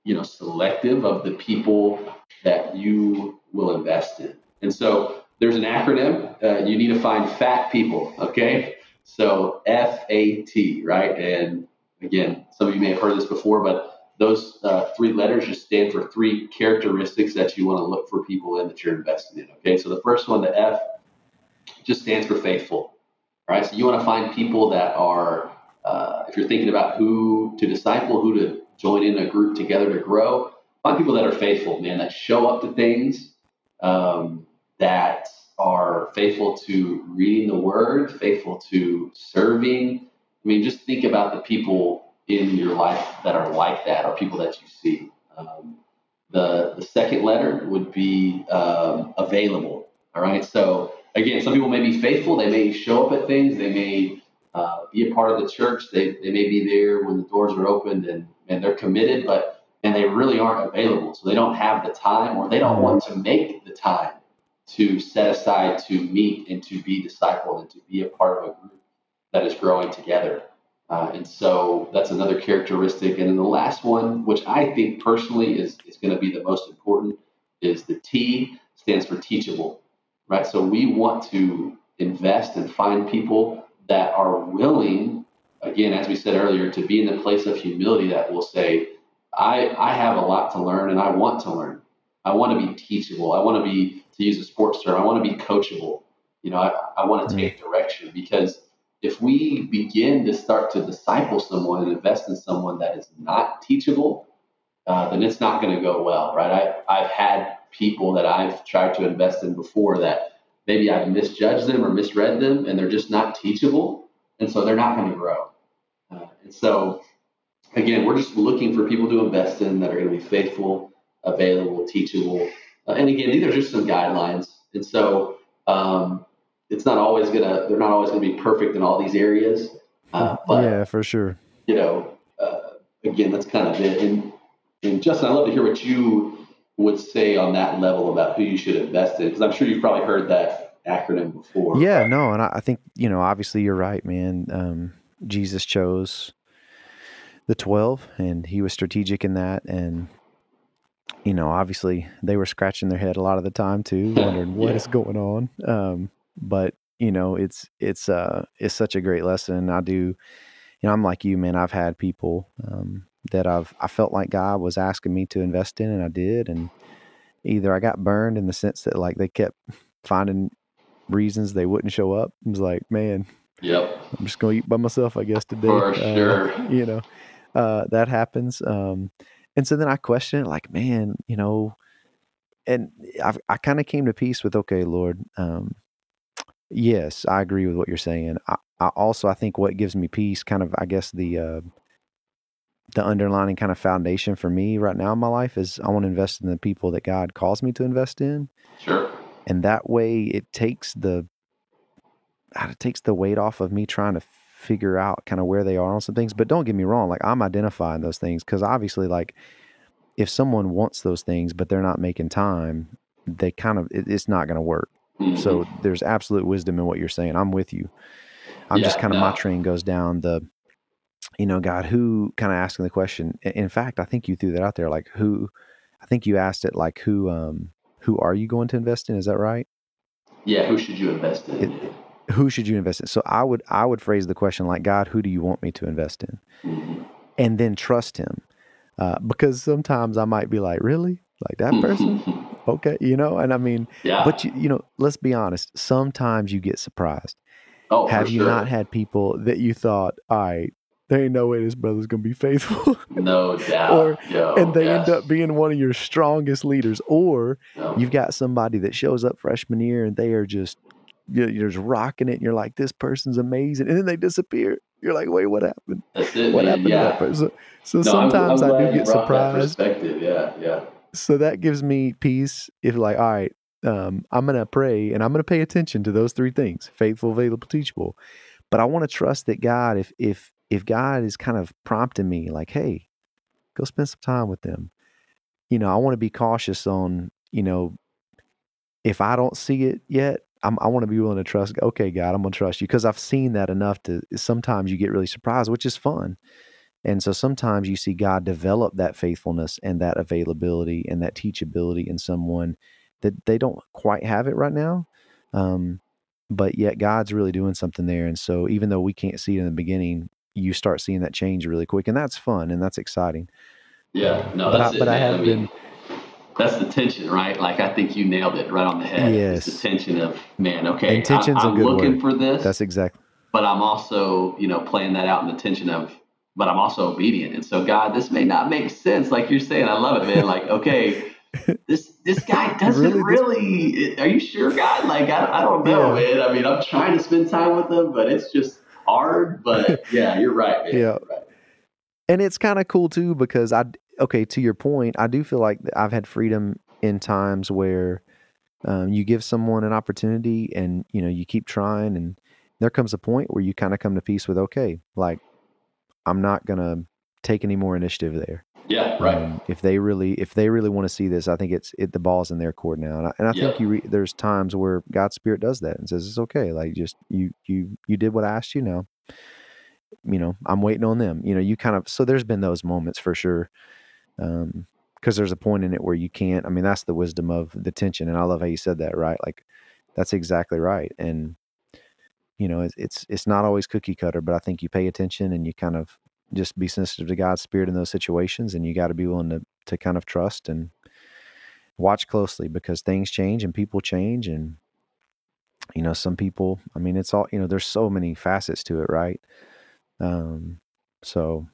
you know, selective of the people that you will invest in. And so there's an acronym. Uh, you need to find fat people, okay? So F A T, right? And again, some of you may have heard this before, but those uh, three letters just stand for three characteristics that you want to look for people in that you're investing in. Okay, so the first one, the F, just stands for faithful. Right, so you want to find people that are, uh, if you're thinking about who to disciple, who to join in a group together to grow, find people that are faithful, man, that show up to things, um, that are faithful to reading the word, faithful to serving. I mean, just think about the people in your life that are like that, or people that you see. Um, the the second letter would be um, available. All right. So again, some people may be faithful. They may show up at things. They may uh, be a part of the church. They they may be there when the doors are opened and and they're committed, but and they really aren't available. So they don't have the time, or they don't want to make the time to set aside to meet and to be discipled and to be a part of a group that is growing together. Uh, and so that's another characteristic. And then the last one, which I think personally is, is going to be the most important, is the T stands for teachable, right? So we want to invest and find people that are willing, again, as we said earlier, to be in the place of humility that will say, I, I have a lot to learn and I want to learn. I want to be teachable. I want to be, to use a sports term, I want to be coachable. You know, I, I want to mm. take direction because if we begin to start to disciple someone and invest in someone that is not teachable, uh, then it's not going to go well, right? I, I've had people that I've tried to invest in before that maybe I've misjudged them or misread them and they're just not teachable. And so they're not going to grow. Uh, and so, again, we're just looking for people to invest in that are going to be faithful available, teachable. Uh, and again, these are just some guidelines. And so um, it's not always gonna they're not always gonna be perfect in all these areas. Uh, but yeah, for sure. You know, uh, again, that's kind of it. And, and Justin, I'd love to hear what you would say on that level about who you should invest in, because I'm sure you've probably heard that acronym before. Yeah, no, and I, I think you know, obviously, you're right, man. Um, Jesus chose the twelve, and he was strategic in that, and you know, obviously they were scratching their head a lot of the time too, wondering what yeah. is going on. Um, but you know, it's it's uh it's such a great lesson. I do, you know, I'm like you, man. I've had people um, that I've I felt like God was asking me to invest in, and I did, and either I got burned in the sense that like they kept finding reasons they wouldn't show up. I was like, man, yep, I'm just gonna eat by myself, I guess today. For uh, sure, you know, uh, that happens. Um, and so then I question it, like, man, you know, and I, I kind of came to peace with, okay, Lord, um, yes, I agree with what you're saying. I, I also I think what gives me peace, kind of I guess the uh, the underlining kind of foundation for me right now in my life is I want to invest in the people that God calls me to invest in. Sure. And that way it takes the it takes the weight off of me trying to figure out kind of where they are on some things. But don't get me wrong, like I'm identifying those things because obviously like if someone wants those things but they're not making time, they kind of it, it's not going to work. Mm-hmm. So there's absolute wisdom in what you're saying. I'm with you. I'm yeah, just kind of no. my train goes down the you know, God, who kind of asking the question. In fact, I think you threw that out there. Like who, I think you asked it like who, um, who are you going to invest in? Is that right? Yeah. Who should you invest in? It, who should you invest in? So I would, I would phrase the question like, God, who do you want me to invest in? Mm-hmm. And then trust him. Uh, because sometimes I might be like, really? Like that person? okay. You know, and I mean, yeah. but you, you know, let's be honest. Sometimes you get surprised. Oh, Have you sure. not had people that you thought, all right, there ain't no way this brother's gonna be faithful. no doubt. or Yo, and they yes. end up being one of your strongest leaders. Or you've got somebody that shows up freshman year and they are just you're just rocking it. And you're like, this person's amazing, and then they disappear. You're like, wait, what happened? It, what happened yeah. to that person? So, so no, sometimes I'm, I'm i do get surprised. perspective, yeah, yeah. So that gives me peace. If like, all right, um, I'm gonna pray and I'm gonna pay attention to those three things: faithful, available, teachable. But I want to trust that God, if if if God is kind of prompting me, like, hey, go spend some time with them, you know, I want to be cautious on, you know, if I don't see it yet, I'm, i want to be willing to trust. Okay, God, I'm gonna trust you because I've seen that enough to. Sometimes you get really surprised, which is fun, and so sometimes you see God develop that faithfulness and that availability and that teachability in someone that they don't quite have it right now. Um, but yet God's really doing something there. And so even though we can't see it in the beginning, you start seeing that change really quick, and that's fun and that's exciting. Yeah, no, but I, but I have I mean, been. That's the tension, right? Like I think you nailed it right on the head. Yes, it's the tension of man. Okay, Intention's I, am looking word. for this. That's exactly. But I'm also, you know, playing that out in the tension of, but I'm also obedient. And so, God, this may not make sense, like you're saying. I love it, man. Like, okay, this this guy doesn't really, really, Are you sure, God? Like, I, I don't know, yeah. man. I mean, I'm trying to spend time with him, but it's just hard, but yeah, you're right, man. Yeah. Right. And it's kind of cool too because I okay, to your point, I do feel like I've had freedom in times where um, you give someone an opportunity and you know you keep trying and there comes a point where you kind of come to peace with okay like i'm not gonna take any more initiative there. Yeah right. Um, if they really if they really want to see this i think it's it the ball's in their court now and i, and I yeah. think you re, there's times where god's spirit does that and says it's okay like just you you you did what i asked you now you know i'm waiting on them. You know you kind of so there's been those moments for sure um because there's a point in it where you can't i mean that's the wisdom of the tension and i love how you said that right? Like that's exactly right and you know it's it's, it's not always cookie cutter but i think you pay attention and you kind of just be sensitive to god's spirit in those situations and you got to be willing to to kind of trust and watch closely because things change and people change and you know some people i mean it's all you know there's so many facets to it right? Um so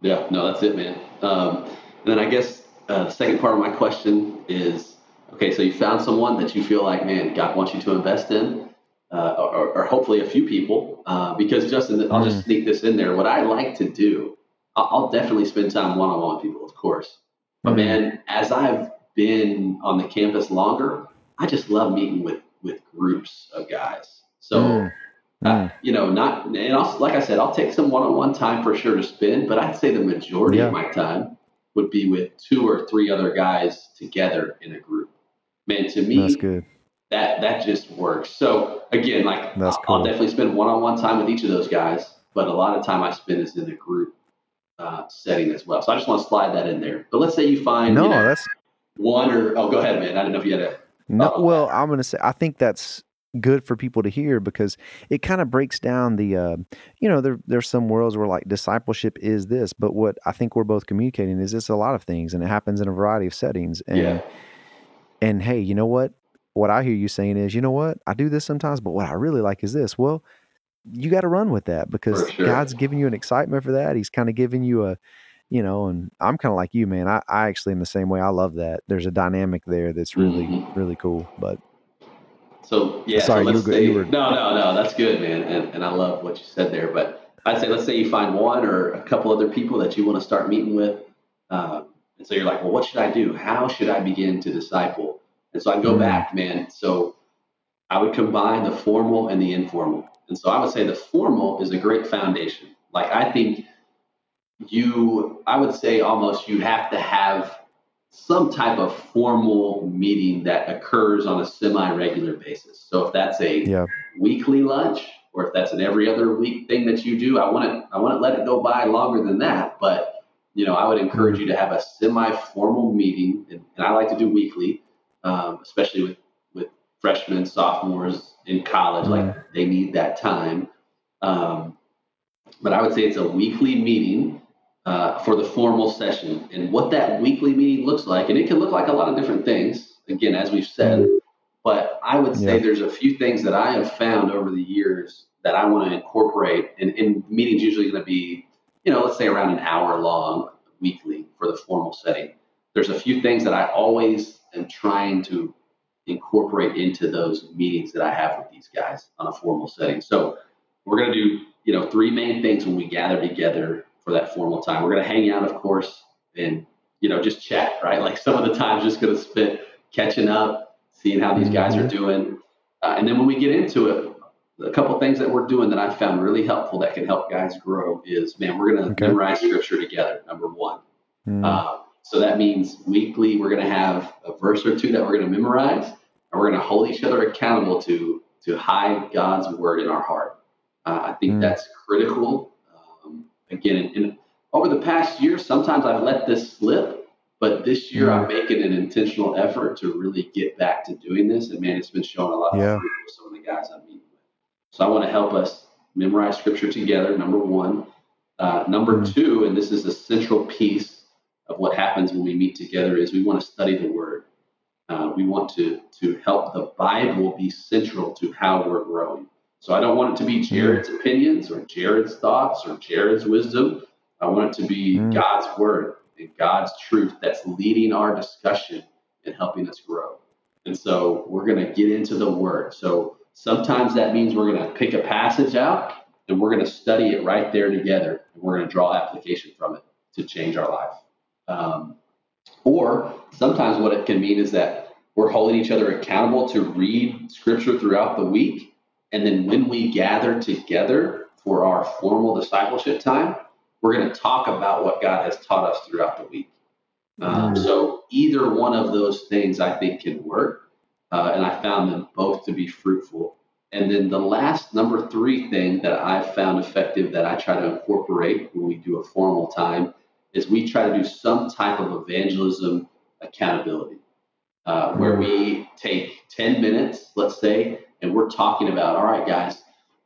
yeah no that's it man um and then I guess uh, the second part of my question is okay, so you found someone that you feel like, man, God wants you to invest in, uh, or, or, hopefully a few people. Uh, because Justin, I'll just mm. sneak this in there. What I like to do, I'll, definitely spend time one on one with people, of course. But mm. man, as I've been on the campus longer, I just love meeting with with groups of guys. So. Mm. Uh, you know, not and also, like I said, I'll take some one-on-one time for sure to spend, but I'd say the majority yeah. of my time would be with two or three other guys together in a group. Man, to me, that's good. That that just works. So again, like cool. I'll definitely spend one-on-one time with each of those guys, but a lot of time I spend is in a group uh, setting as well. So I just want to slide that in there. But let's say you find no, you know, that's one or oh, go ahead, man. I didn't know if you had a no. Well, I'm going to say I think that's good for people to hear because it kind of breaks down the uh, you know there there's some worlds where like discipleship is this but what i think we're both communicating is it's a lot of things and it happens in a variety of settings and yeah. and hey you know what? What i hear you saying is you know what? I do this sometimes but what i really like is this. Well you got to run with that because sure. god's giving you an excitement for that. He's kind of giving you a you know and i'm kind of like you man. I, I actually am the same way. I love that. There's a dynamic there that's really mm-hmm. really cool but so yeah. Sorry, so you, were, say, you were. No, no, no. That's good, man. And, and I love what you said there. But I'd say, let's say you find one or a couple other people that you want to start meeting with. Uh, and so you're like, well, what should I do? How should I begin to disciple? And so I go mm. back, man. So I would combine the formal and the informal. And so I would say the formal is a great foundation. Like I think you, I would say almost you have to have some type of formal meeting that occurs on a semi-regular basis. So if that's a yeah. weekly lunch or if that's an every other week thing that you do, I want to I want to let it go by longer than that. But you know, I would encourage mm-hmm. you to have a semi-formal meeting, and, and I like to do weekly, um, especially with with freshmen, sophomores in college. Mm-hmm. Like they need that time. Um, but I would say it's a weekly meeting uh, for the formal session. And what that weekly meeting looks like, and it can look like a lot of different things, again, as we've said, but I would say yeah. there's a few things that I have found over the years that I want to incorporate. And, and meetings usually going to be, you know, let's say around an hour long weekly for the formal setting. There's a few things that I always am trying to incorporate into those meetings that I have with these guys on a formal setting. So we're going to do, you know, three main things when we gather together for that formal time. We're going to hang out, of course, and you know just chat, right? Like some of the times, just going to spend catching up, seeing how these guys are mm-hmm. doing, uh, and then when we get into it, a couple things that we're doing that I found really helpful that can help guys grow is, man, we're going to okay. memorize scripture together. Number one. Mm. Uh, so that means weekly we're going to have a verse or two that we're going to memorize, and we're going to hold each other accountable to to hide God's word in our heart. Uh, I think mm. that's critical again, and over the past year, sometimes I've let this slip, but this year I'm making an intentional effort to really get back to doing this. And man, it's been showing a lot of yeah. fruit with some of the guys I'm meeting with. So I want to help us memorize scripture together, number one. Uh, number mm two, and this is a central piece of what happens when we meet together, is we want to study the word. Uh, we want to to help the Bible be central to how we're growing. So I don't want it to be Jared's opinions or Jared's thoughts or Jared's wisdom. I want it to be mm. God's word and God's truth that's leading our discussion and helping us grow. And so we're going to get into the word. So sometimes that means we're going to pick a passage out and we're going to study it right there together. And we're going to draw application from it to change our life. Um, or sometimes what it can mean is that we're holding each other accountable to read scripture throughout the week and then when we gather together for our formal discipleship time, we're going to talk about what God has taught us throughout the week. Um, mm. so either one of those things I think can work. Uh, and I found them both to be fruitful. And then the last number three thing that I've found effective that I try to incorporate when we do a formal time is we try to do some type of evangelism accountability, uh, where mm. we take 10 minutes, let's say, and we're talking about, all right, guys,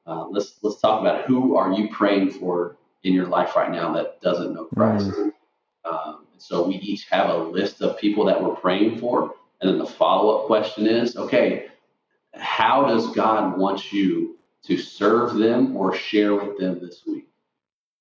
uh, let's let's talk about who are you praying for in your life right now that doesn't know Christ. Mm. Um, so we each have a list of people that we're praying for, and then the follow up question is, okay, how does God want you to serve them or share with them this week?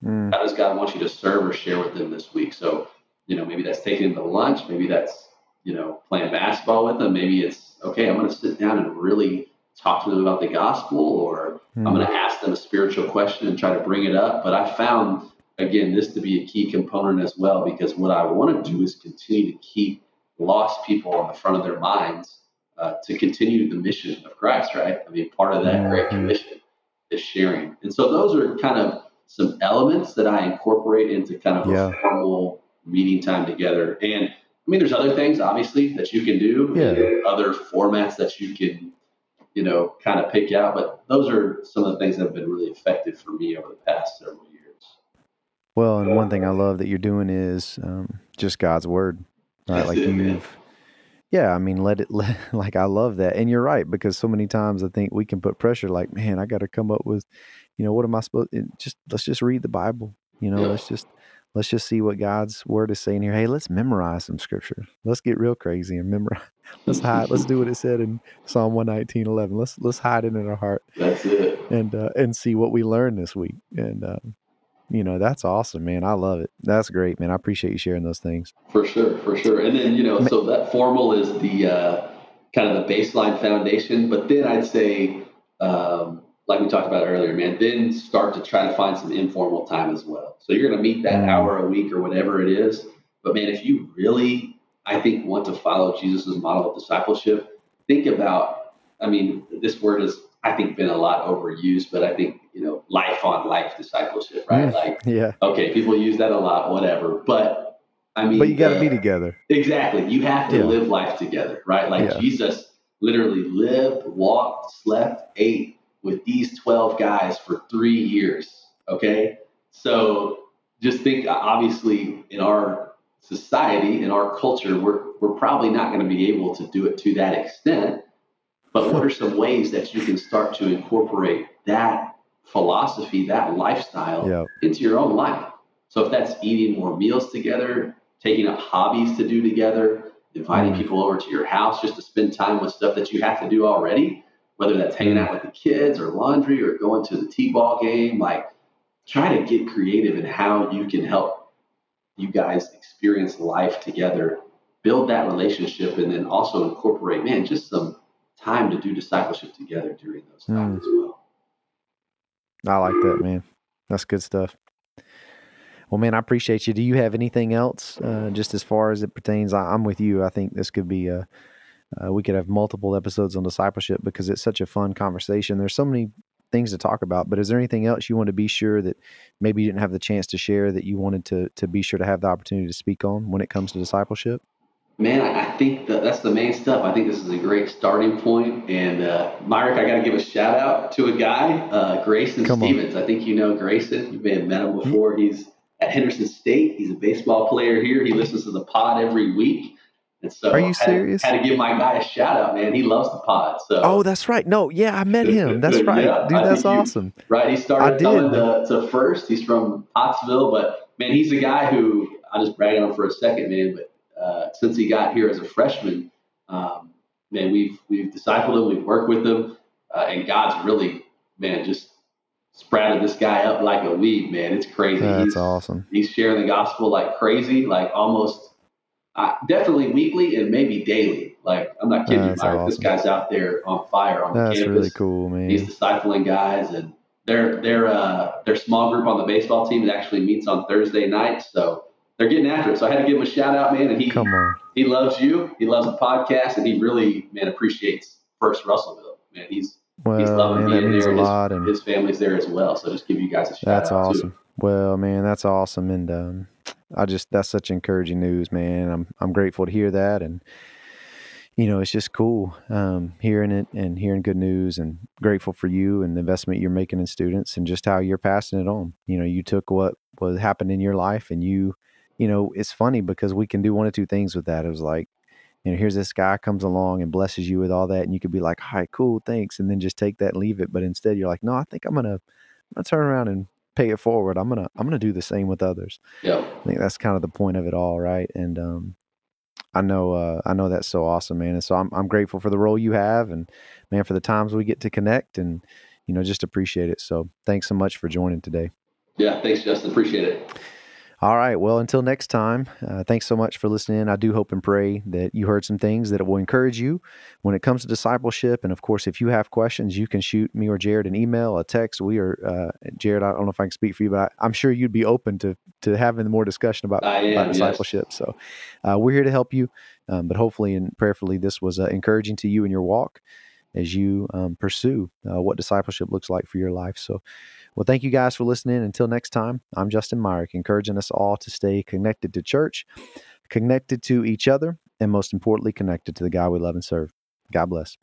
Mm. How does God want you to serve or share with them this week? So, you know, maybe that's taking them to lunch, maybe that's, you know, playing basketball with them, maybe it's okay, I'm going to sit down and really talk to them about the gospel or mm. I'm going to ask them a spiritual question and try to bring it up. But I found, again, this to be a key component as well, because what I want to do is continue to keep lost people on the front of their minds uh, to continue the mission of Christ, right? I mean, part of that mm-hmm. Great Commission is sharing. And so those are kind of some elements that I incorporate into kind of yeah. a formal meeting time together. And I mean, there's other things, obviously, that you can do, yeah. other formats that you can you know, kind of pick out. But those are some of the things that have been really effective for me over the past several years. Well, and one thing I love that you're doing is um, just God's word, right? Like you've, yeah, I mean, let it, let, like I love that, and you're right because so many times I think we can put pressure, like, man, I got to come up with, you know, what am I supposed? Just let's just read the Bible, you know, yeah. let's just let's just see what God's word is saying here. Hey, let's memorize some scripture. Let's get real crazy and memorize. Let's hide. Let's do what it said in Psalm 119, 11. Let's let's hide it in our heart. That's it. And uh, and see what we learn this week. And um, you know that's awesome, man. I love it. That's great, man. I appreciate you sharing those things. For sure, for sure. And then you know, so that formal is the uh, kind of the baseline foundation. But then I'd say, um, like we talked about earlier, man, then start to try to find some informal time as well. So you're going to meet that mm. hour a week or whatever it is. But man, if you really, I think, want to follow Jesus' model of discipleship, think about, I mean, this word has, I think, been a lot overused, but I think, you know, life on life discipleship, right? Like, yeah. Okay, people use that a lot, whatever. But I mean, but you got to uh, be together. Exactly. You have to yeah. live life together, right? Like yeah. Jesus literally lived, walked, slept, ate with these 12 guys for three years. Okay. So just think, obviously, in our society, in our culture, we're, we're probably not going to be able to do it to that extent. But what are some ways that you can start to incorporate that philosophy, that lifestyle yep. into your own life? So if that's eating more meals together, taking up hobbies to do together, inviting mm. people over to your house just to spend time with stuff that you have to do already, whether that's hanging out with the kids or laundry or going to the t-ball game, like try to get creative in how you can help you guys experience life together, build that relationship, and then also incorporate, man, just some time to do discipleship together during those times mm. as well. I like that, man. That's good stuff. Well, man, I appreciate you. Do you have anything else, uh, just as far as it pertains? I, am with you. I think this could be a, uh, we could have multiple episodes on discipleship because it's such a fun conversation. There's so many things to talk about. But is there anything else you want to be sure that maybe you didn't have the chance to share that you wanted to to be sure to have the opportunity to speak on when it comes to discipleship? Man, I think that that's the main stuff. I think this is a great starting point. And uh, Myrick, I got to give a shout out to a guy, uh, Grayson Come Stevens. On. I think you know Grayson. You may have met him mm-hmm. before. He's at Henderson State. He's a baseball player here. He listens to the pod every week. And so Are you serious? Had to, had to give my guy a shout out, man. He loves the pod. So Oh, that's right. No, yeah, I met him. That's right. yeah, Dude, that's awesome. right. He started coming to, to, first. He's from Pottsville, but man, he's a guy who I'll just brag on him for a second, man. But uh, since he got here as a freshman, um, man, we've we've discipled him, we've worked with him, uh, and God's really, man, just sprouted this guy up like a weed, man. It's crazy. That's he's, awesome. He's sharing the gospel like crazy, like almost uh, definitely weekly and maybe daily. Like I'm not kidding That's you, Awesome. This guy's out there on fire on That's the campus. really cool, man. He's discipling guys, and their their uh, their small group on the baseball team that actually meets on Thursday nights. So they're getting after it. So I had to give him a shout out, man. And he come on. He loves you. He loves the podcast, and he really man appreciates First Russellville. Man, he's well, he's loving man, being there. And his, and his, family's there as well. So just give you guys a shout that's out. That's awesome. Too. Well, man, that's awesome, and um, I just that's such encouraging news, man. I'm I'm grateful to hear that, and you know, it's just cool um, hearing it and hearing good news, and grateful for you and the investment you're making in students, and just how you're passing it on. You know, you took what was happened in your life, and you, you know, it's funny because we can do one of two things with that. It was like, you know, here's this guy comes along and blesses you with all that, and you could be like, "Hi, cool, thanks," and then just take that and leave it. But instead, you're like, "No, I think I'm gonna, I'm gonna turn around and pay it forward. I'm gonna I'm gonna do the same with others. Yeah, I think that's kind of the point of it all, right? And um, I know uh, I know that's so awesome, man. And so I'm I'm grateful for the role you have, and man, for the times we get to connect, and you know, just appreciate it. So thanks so much for joining today. Yeah, thanks, Justin. Appreciate it. All right. Well, until next time, uh, thanks so much for listening. I do hope and pray that you heard some things that will encourage you when it comes to discipleship. And of course, if you have questions, you can shoot me or Jared an email, a text. We are, uh, Jared, I don't know if I can speak for you, but I, am sure you'd be open to, to having more discussion about, am, about discipleship. Yes. So uh, we're here to help you. Um, but hopefully and prayerfully, this was uh, encouraging to you in your walk as you um, pursue uh, what discipleship looks like for your life. So, well, thank you guys for listening. Until next time, I'm Justin Myrick, encouraging us all to stay connected to church, connected to each other, and most importantly, connected to the God we love and serve. God bless.